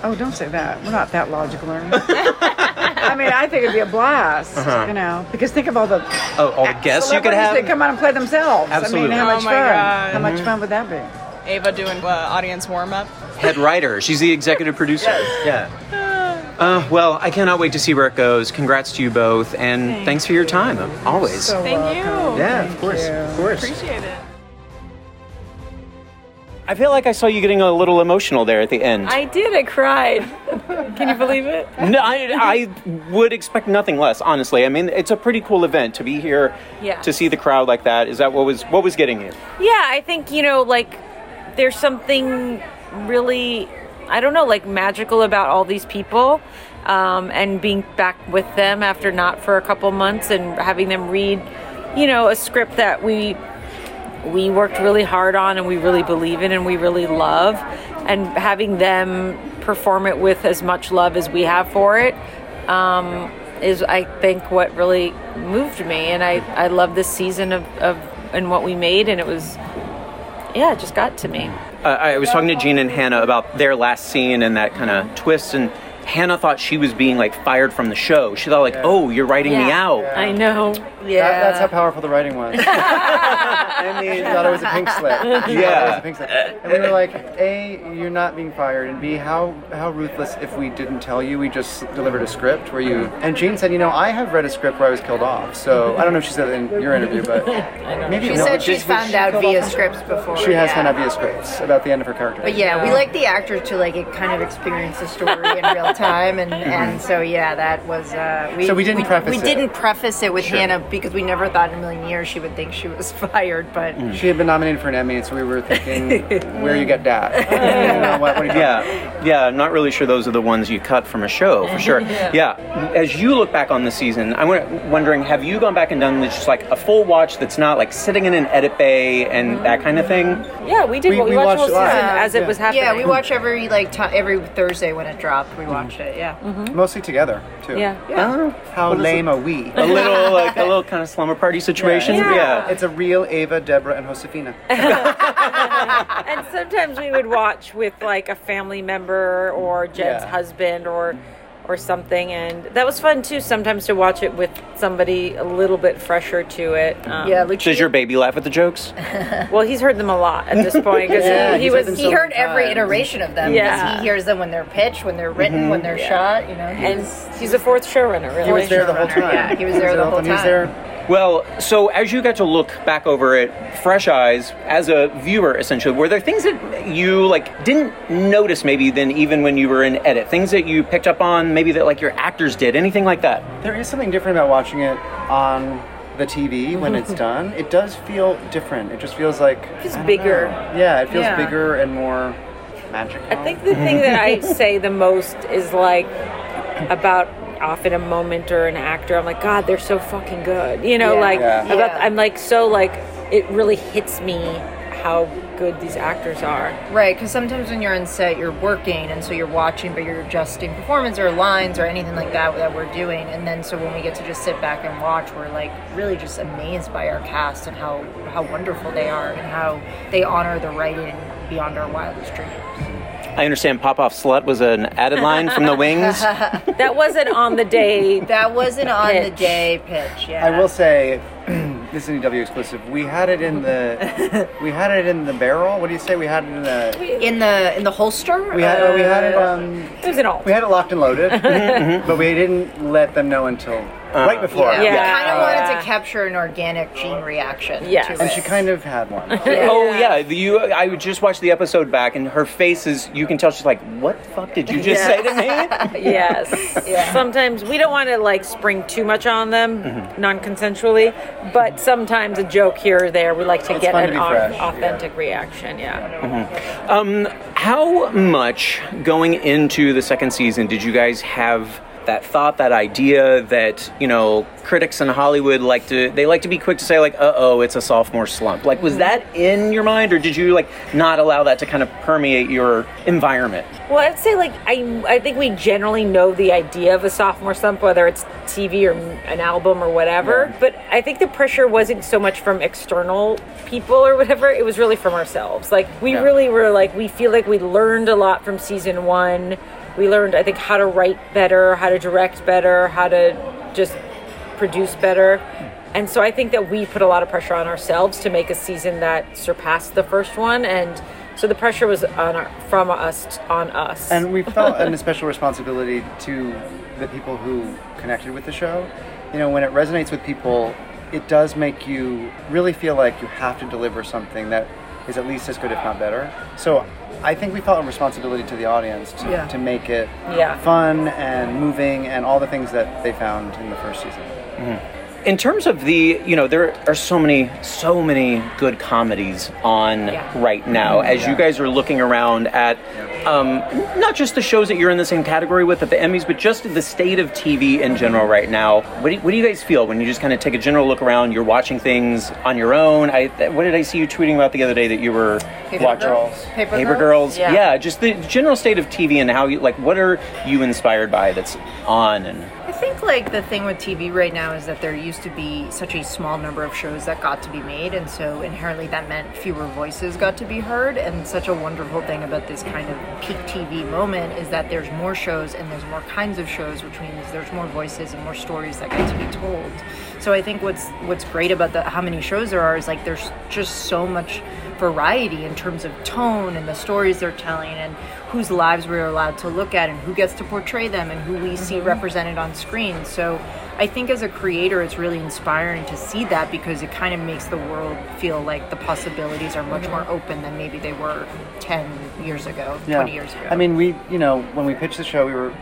Oh, don't say that. We're not that logical. *laughs* I mean, I think it'd be a blast, you know, because think of all the Oh, all the guests you could have. that come out and play themselves. Absolutely. I mean, how Oh much my fun? God. How much fun would that be? Ava doing uh, audience warm up. Head writer. She's the executive producer. *laughs* Yeah. Uh, well, I cannot wait to see where it goes. Congrats to you both, and thanks for your time. Always. So Thank welcome. you. yeah, Thank of course, you. of course. Appreciate it. I feel like I saw you getting a little emotional there at the end. I did. I cried. Can you believe it? *laughs* no, I, I would expect nothing less. Honestly, I mean, it's a pretty cool event to be here Yeah. to see the crowd like that. Is that what was what was getting you? Yeah, I think you know, like there's something really, I don't know, like magical about all these people, um, and being back with them after not for a couple months and having them read, you know, a script that we we worked really hard on and we really believe in and we really love and having them perform it with as much love as we have for it um, is I think what really moved me, and I I love this season of of and what we made, and it was yeah, it just got to me. Uh, I was talking to Jean and Hannah about their last scene and that kind of twist, and Hannah thought she was being like fired from the show. She thought like, "Oh, you're writing me Yeah. out." I know. Yeah, That, that's how powerful the writing was. *laughs* I mean, thought it was a pink slip. She thought it Yeah. was a pink slip. And we were like, A, you're not being fired, and B, how how ruthless if we didn't tell you, we just delivered a script where you. Mm-hmm. And Jean said, you know, I have read a script where I was killed off. So I don't know if she said it in your interview, but *laughs* maybe She no, said she's found she out via off? scripts before. She has yeah. found out via scripts about the end of her character. But yeah, we like the actors to like kind of experience the story in real time, and *laughs* and so yeah, that was. Uh, we, So we didn't preface We it. didn't preface it with Sure. Hannah because we never thought in a million years she would think she was *laughs* fired. But She had been nominated for an Emmy, so we were thinking, *laughs* where you get that? You know, what, what you talking Yeah, yeah. I'm not really sure those are the ones you cut from a show for sure. yeah. yeah. As you look back on the season, I'm wondering, have you gone back and done just like a full watch that's not like sitting in an edit bay and that kind of thing? Yeah, we did. We- we, we watched the whole season live. as it Yeah. was happening. yeah, we watch every like ti every Thursday when it dropped. Mm-hmm. We watched it. Yeah. Mm-hmm. Mostly together, too. Yeah. Oh, How lame are we? *laughs* a little like a little kind of slumber party situation. It's a real- Yeah. It's a real Ava, Deborah, and Josefina. *laughs* and sometimes we would watch with like a family member or Jen's Yeah. husband or or something, and that was fun too. Sometimes to watch it with somebody a little bit fresher to it. Um, Yeah, Lucia. Does your baby laugh at the jokes? *laughs* Well, he's heard them a lot at this point because Yeah, he, he was heard he so heard every times. iteration of them. Yeah. he hears them when they're pitched, when they're written, when they're shot. You know, and he's a fourth showrunner. Really, He was there the whole time. yeah, he was there the whole He was time. There. Well, so as you got to look back over it, fresh eyes, as a viewer, essentially, were there things that you like didn't notice maybe then even when you were in edit? Things that you picked up on, maybe that like your actors did, anything like that? There is something different about watching it on the TV when it's *laughs* done. It does feel different. It just feels like It's I don't bigger. know. Yeah, it feels Yeah. bigger and more magical. I think the thing that I *laughs* say the most is like about often a moment or an actor. I'm like, God, they're so fucking good. You know, Yeah. like Yeah. about. Yeah. I'm like so like it really hits me how good these actors are. Right, because sometimes when you're on set, you're working, and so you're watching, but you're adjusting performance or lines or anything like that that we're doing. And then so when we get to just sit back and watch, we're like really just amazed by our cast and how how wonderful they are and how they honor the writing beyond our wildest dreams. I understand Pop Off Slut was an added line from the *laughs* wings. That wasn't on the day. *laughs* That wasn't on the day pitch. Yeah, I will say, *clears throat* this is an EW exclusive. We had it in the, *laughs* we had it in the barrel. What do you say? We had it in the, in the in the holster. we had, uh, we had it, um, It was an alt. we had it locked and loaded, but we didn't let them know until Uh, right before. Yeah, Yeah. we kind of wanted to capture an organic Jean reaction. Yes. to And it. she kind of had one. *laughs* Oh yeah, you. I just watched the episode back, and her face is. You can tell she's like, "What the fuck did you just say to me?" *laughs* Yes. Sometimes we don't want to like spring too much on them mm-hmm. non-consensually, but sometimes a joke here or there we like to It's get fun to an be au- fresh, authentic reaction. Yeah. Mm-hmm. Um, how much going into the second season did you guys have that thought, that idea that you know critics in Hollywood like to they like to be quick to say like, "Uh oh, it's a sophomore slump." Like, was that in your mind, or did you like not allow that to kind of permeate your environment? Well, I'd say like I I think we generally know the idea of a sophomore slump, whether it's TV or an album or whatever. But I think the pressure wasn't so much from external people or whatever. It was really from ourselves. Like we Yeah. really were like we feel like we learned a lot from season one. We learned I think how to write better, how to direct better, how to just produce better. And so I think that we put a lot of pressure on ourselves to make a season that surpassed the first one and so the pressure was on our, from us on us. And we *laughs* felt an special responsibility to the people who connected with the show. You know, when it resonates with people, it does make you really feel like you have to deliver something that is at least as good, if not better. So I think we felt a responsibility to the audience to, Yeah. to make it Yeah. fun and moving and all the things that they found in the first season. Mm-hmm. In terms of the, you know, there are so many, so many good comedies on Yeah. right now. As you guys are looking around at, um, not just the shows that you're in the same category with at the Emmys, but just the state of TV in general right now. What do, what do you guys feel when you just kind of take a general look around? You're watching things on your own. I, what did I see you tweeting about the other day that you were Paper watching? Girls. Paper Paper Girls? Girls. Yeah. just the general state of TV and how you like. What are you inspired by that's on and I think like the thing with TV right now is that there used to be such a small number of shows that got to be made, and so inherently that meant fewer voices got to be heard. And such a wonderful thing about this kind of peak TV moment is that there's more shows and there's more kinds of shows, which means there's more voices and more stories that get to be told. So I think what's what's great about the how many shows there are is like there's just so much variety in terms of tone and the stories they're telling and whose lives we're allowed to look at and who gets to portray them and who we see mm-hmm. represented on screen. So I think as a creator, it's really inspiring to see that because it kind of makes the world feel like the possibilities are much mm-hmm. more open than maybe they were 10 years ago, 20 years ago. I mean, we, you know, when we pitched the show, we were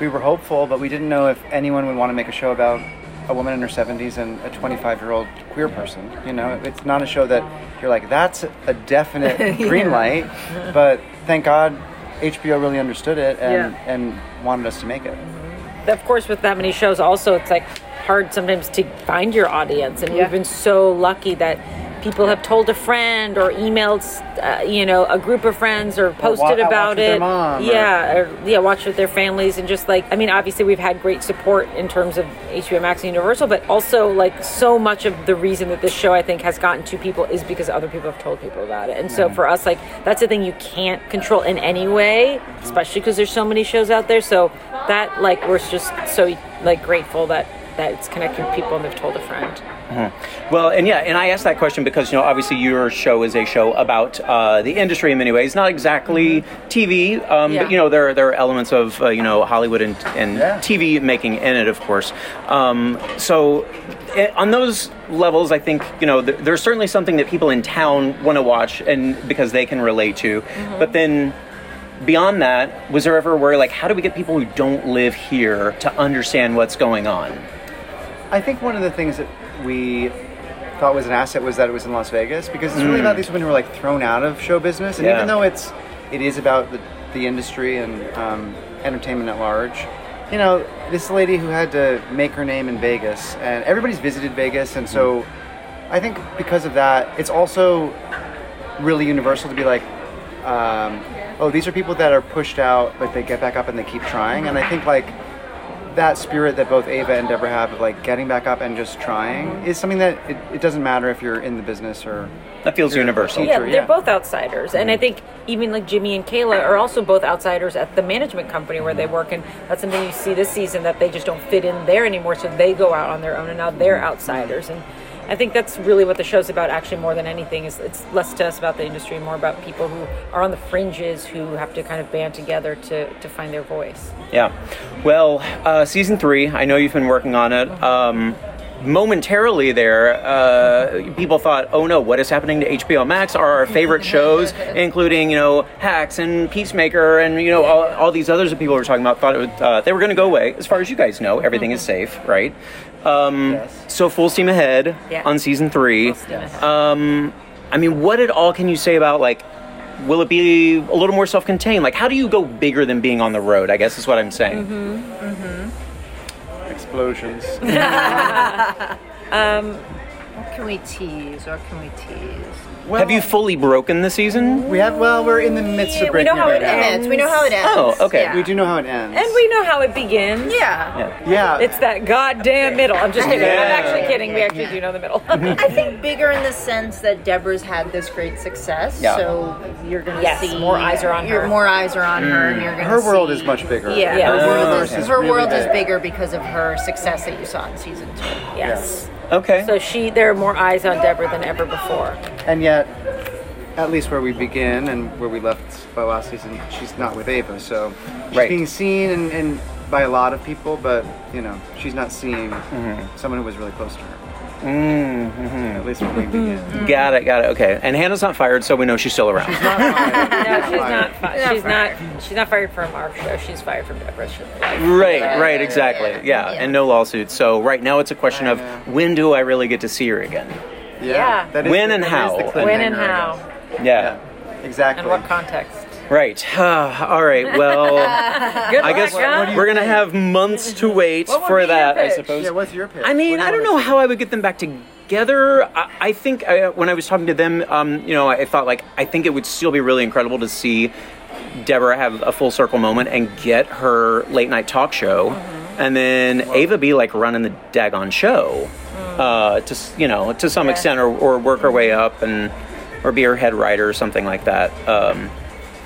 we were hopeful, but we didn't know if anyone would want to make a show about a woman in her 70s and a 25 year old queer person. You know, it's not a show that you're like, that's a definite *laughs* green light, but thank God HBO really understood it and, Yeah. and wanted us to make it. of course with that many shows also it's like hard sometimes to find your audience and Yeah. we've been so lucky that people have told a friend or emailed uh, you know a group of friends or posted wa- about it. mom, or- yeah or, yeah watch with their families and just like i mean obviously we've had great support in terms of hbo max and universal but also like so much of the reason that this show i think has gotten to people is because other people have told people about it. And so for us like that's the thing you can't control in any way especially because there's so many shows out there. So that like we're just so like grateful that that it's connecting people and they've told a friend Well, and yeah, and I asked that question because you know obviously your show is a show about uh, the industry in many ways, not exactly TV, um, Yeah. but you know there are, there are elements of uh, you know Hollywood and, and Yeah. TV making in it, of course. Um, so eh, on those levels, I think you know th- there's certainly something that people in town want to watch, and because they can relate to. But then beyond that, was there ever a worry like how do we get people who don't live here to understand what's going on? I think one of the things that we thought was an asset was that it was in Las Vegas because it's really about these women who are like thrown out of show business, and Yeah. even though it's it is about the, the industry and um, entertainment at large, you know, this lady who had to make her name in Vegas, and everybody's visited Vegas, and so I think because of that, it's also really universal to be like, um, oh, these are people that are pushed out, but they get back up and they keep trying, and I think like that spirit that both Ava and Deborah have of like getting back up and just trying is something that it, it doesn't matter if you're in the business or That feels you're universal. yeah, teacher, they're both outsiders, and I think even like Jimmy and Kayla are also both outsiders at the management company where they work, and that's something you see this season that they just don't fit in there anymore, so they go out on their own, and now they're outsiders, and I think that's really what the show's about. Actually, more than anything, is it's less to us about the industry, more about people who are on the fringes who have to kind of band together to to find their voice. Yeah. Well, uh, season three, I know you've been working on it. Um, momentarily there, uh, people thought, oh no, what is happening to HBO Max? Are our favorite shows, *laughs* including, you know, Hacks and Peacemaker and, you know, all, all these others that people were talking about, thought it would, uh, they were going to go away. As far as you guys know, everything is safe, right? Um, Yes. So full steam ahead Yeah. on season three. Um, I mean, what at all can you say about, like, will it be a little more self-contained like how do you go bigger than being on the road i guess is what i'm saying explosions. *laughs* *laughs* Um, what can we tease? What can we tease? Have you uh, fully broken the season we have well, we're in the midst Yeah, of we know breaking how it it right now. ends. We know how it oh, ends. Oh, okay. Yeah. We do know how it ends. and we know how it begins. Yeah. yeah. It's that goddamn middle. I'm just kidding. I'm actually kidding. We actually do know the middle. *laughs* *laughs* I think bigger in the sense that Deborah's had this great success, Yeah. so you're going to Yes, see more eyes are on you're- her. More eyes are on her, and you're going to her world is much bigger. Yeah, Yeah. her Her world, universe is, is her really world is bigger because of her success that you saw in season two. yes. Okay So she, there are more eyes on Deborah than ever before. And yet, at least where we begin and where we left by last season, she's not with Ava, so she's Right. being seen and, and by a lot of people, but you know, she's not seeing mm-hmm. someone who was really close to her. Mm-hmm. At least when we begin. got it got it okay and hannah's not fired so we know she's still around No, she's not. Fi- Not she's not. She's not fired from our show. She's fired from Deborah's show. right right exactly yeah. and no lawsuits so right now it's a question of when do i really get to see her again Yeah. that is When the- and how. the When and cliffhanger, I how, guess. yeah, Exactly. and what context? Right *sighs* all right well *laughs* Good i guess luck, huh? we're gonna have months to wait for that i suppose Yeah, what's your pitch? I mean, do I you don't know how I would get them back together. I, I think uh, when I was talking to them, um, you know, I thought like I think it would still be really incredible to see Deborah have a full circle moment and get her late night talk show. and then Ava be like running the daggone show, uh, to you know to some Yeah. extent, or, or work her way up and or be her head writer or something like that. Um,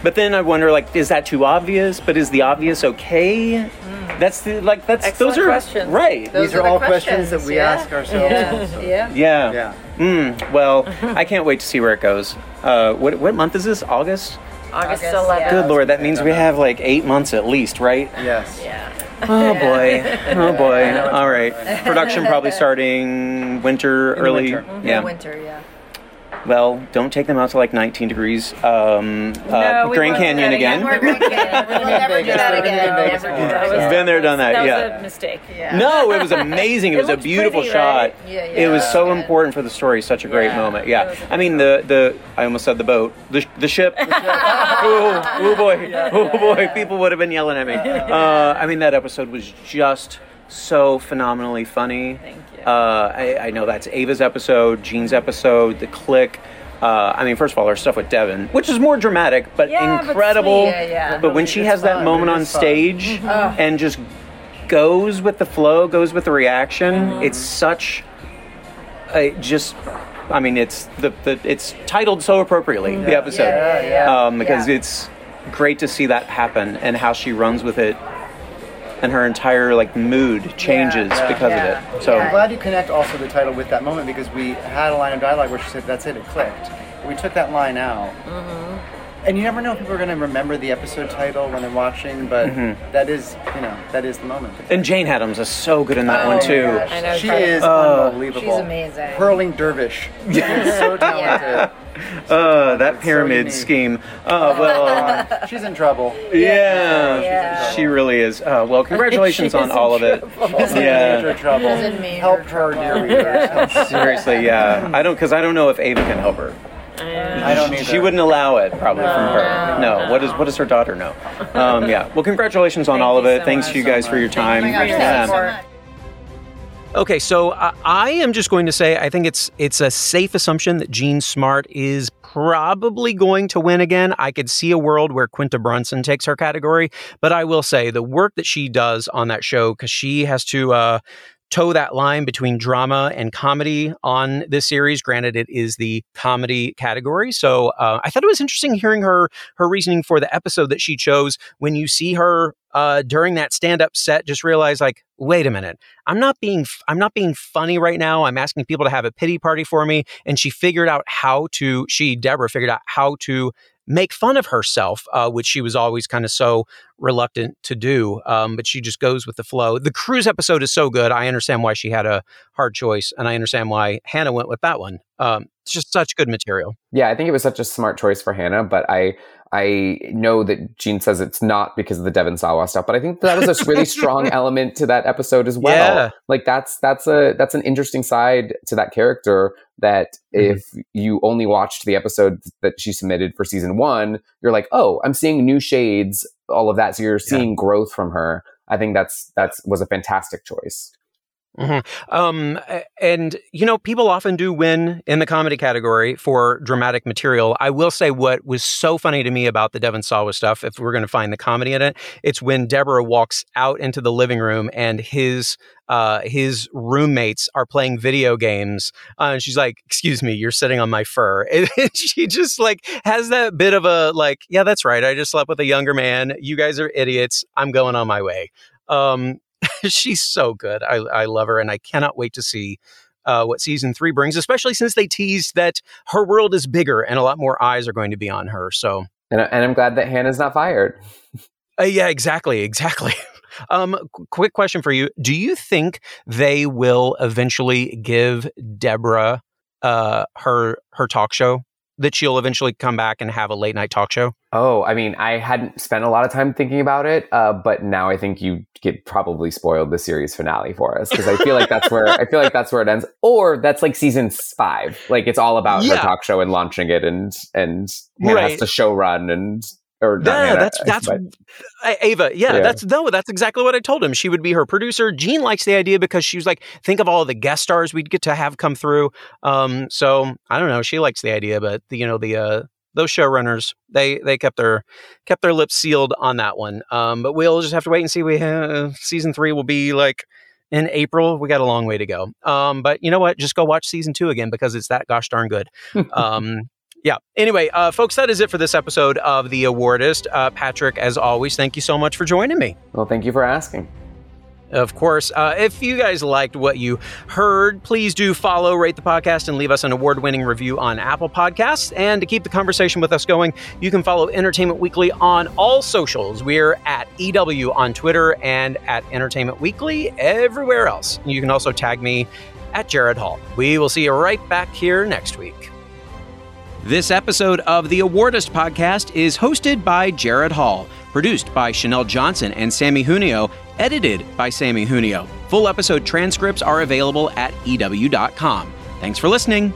but then I wonder, like, is that too obvious? But is the obvious okay? That's the like that's Excellent those are questions. right. Those These are the all questions that we yeah. ask ourselves Yeah. also. yeah. Yeah. Yeah. Mm, well, *laughs* I can't wait to see where it goes. Uh, what what month is this? August. August, August, 11th. Good lord, that means we have like eight months at least, right? Yes. Yeah. Oh boy, *laughs* oh boy. All right, production probably starting winter, In early. winter. Yeah. Winter, yeah. Well, don't take them out to like 19 degrees. Um, uh, No, we Grand Canyon again. We're Grand Canyon. We'll never do that again. be in Vegas Never do more. that That was- again. Been there, done that. That yeah. was a mistake. Yeah. No, it was amazing. *laughs* It, It was a beautiful pretty, shot. right? Yeah, It was so Good. important for the story. Such a great Yeah, moment. Yeah. was a I mean the the I almost said the boat. The the ship. *laughs* oh, oh boy. Oh boy. People would have been yelling at me. Uh, I mean that episode was just so phenomenally funny. Thank you. Uh, I, I know that's Ava's episode, Jean's episode, the click. Uh, I mean, first of all, her stuff with Devon, which is more dramatic, but Yeah, but incredible. Yeah, yeah. But when she It's has that moment It on is fun. stage and just goes with the flow, goes with the reaction, Mm-hmm. it's such a just. I mean, it's the, the it's titled so appropriately the episode Yeah, yeah, yeah. um, because Yeah. it's great to see that happen and how she runs with it, and her entire like mood changes Yeah. because Yeah. of it. So I'm glad you connect also the title with that moment because we had a line of dialogue where she said, "That's it, it clicked." We took that line out, mm-hmm. And you never know if people are going to remember the episode title when they're watching, but that is, you know, that is the moment. and Jane Adams is so good in that Oh one too. gosh. I know. She Carly- is Uh, unbelievable. She's amazing. Hurling dervish. *laughs* She is so *laughs* talented. Uh, that It's so pyramid unique. scheme. Uh, well, uh, *laughs* She's in trouble. yeah, Yeah. she really is. Uh, well, congratulations on all of it. She's in Yeah. major trouble. She's in major Help her, dear trouble. readers. Help her. Seriously, yeah. I don't because I don't know if Ava can help her. I don't either. She wouldn't allow it probably from her. No. What does what does her daughter know? Um, yeah. Well, congratulations on Thank all of you it. so Thanks much. to you guys for your time. Oh my gosh, thank you so much. Okay, so uh, I am just going to say I think it's it's a safe assumption that Jean Smart is probably going to win again. I could see a world where Quinta Brunson takes her category, but I will say the work that she does on that show because she has to uh, toe that line between drama and comedy on this series. Granted, it is the comedy category, so uh, I thought it was interesting hearing her her reasoning for the episode that she chose. When you see her uh, during that stand up set, just realize like, wait a minute, I'm not being f- I'm not being funny right now. I'm asking people to have a pity party for me, and she figured out how to. She Deborah figured out how to make fun of herself, uh, which she was always kind of so reluctant to do. Um, but she just goes with the flow. The cruise episode is so good. I understand why she had a hard choice, and I understand why Hannah went with that one. Um, it's just such good material. Yeah, I think it was such a smart choice for Hannah, but I I know that Jean says it's not because of the Devon Sawa stuff, but I think that was a really strong *laughs* element to that episode as well. Yeah. Like that's that's a that's an interesting side to that character that Mhm. if you only watched the episode that she submitted for season 1, you're like, "Oh, I'm seeing new shades, all of that." So you're seeing growth from her. I think that's that's was a fantastic choice. Mhm. Um, and you know, people often do win in the comedy category for dramatic material. I will say what was so funny to me about the Devon Sawa stuff, if we're going to find the comedy in it, it's when Deborah walks out into the living room and his uh, his roommates are playing video games, uh, and she's like, "Excuse me, you're sitting on my fur." *laughs* And she just like has that bit of a like, "Yeah, that's right. I just slept with a younger man. You guys are idiots. I'm going on my way." Um, *laughs* she's so good. I, I love her, and I cannot wait to see uh, what season three brings, especially since they teased that her world is bigger and a lot more eyes are going to be on her. So, And, and I'm glad that Hannah's not fired. *laughs* uh, yeah, exactly, exactly. *laughs* Um, qu- quick question for you: Do you think they will eventually give Deborah uh, her her talk show? That she'll eventually come back and have a late night talk show? Oh, I mean, I hadn't spent a lot of time thinking about it, uh, but now I think you get probably spoiled the series finale for us because I feel like that's where I feel like that's where it ends, or that's like season five, like it's all about Yeah. her talk show and launching it, and and Right. has to show run and or Yeah, that's that's A- Ava. Yeah, Yeah. that's no, that's exactly what I told him. She would be her producer. Jean likes the idea because she was like, think of all the guest stars we'd get to have come through. Um, so I don't know. She likes the idea, but the, you know the uh those showrunners they they kept their kept their lips sealed on that one. Um, but we'll just have to wait and see. We have, season three will be like in April. We got a long way to go. Um, but you know what? Just go watch season two again because it's that gosh darn good. *laughs* um, yeah. Anyway, uh, folks, that is it for this episode of The Awardist. Uh, Patrick, as always, thank you so much for joining me. Well, thank you for asking. Of course. Uh, if you guys liked what you heard, please do follow, rate the podcast, and leave us an award winning review on Apple Podcasts. And to keep the conversation with us going, you can follow Entertainment Weekly on all socials. We're at EW on Twitter and at Entertainment Weekly everywhere else. You can also tag me at Gerrad Hall. We will see you right back here next week. This episode of the Awardist podcast is hosted by Gerrad Hall, produced by Chanel Johnson and Sammy Junio, edited by Sammy Junio. Full episode transcripts are available at EW.com. Thanks for listening.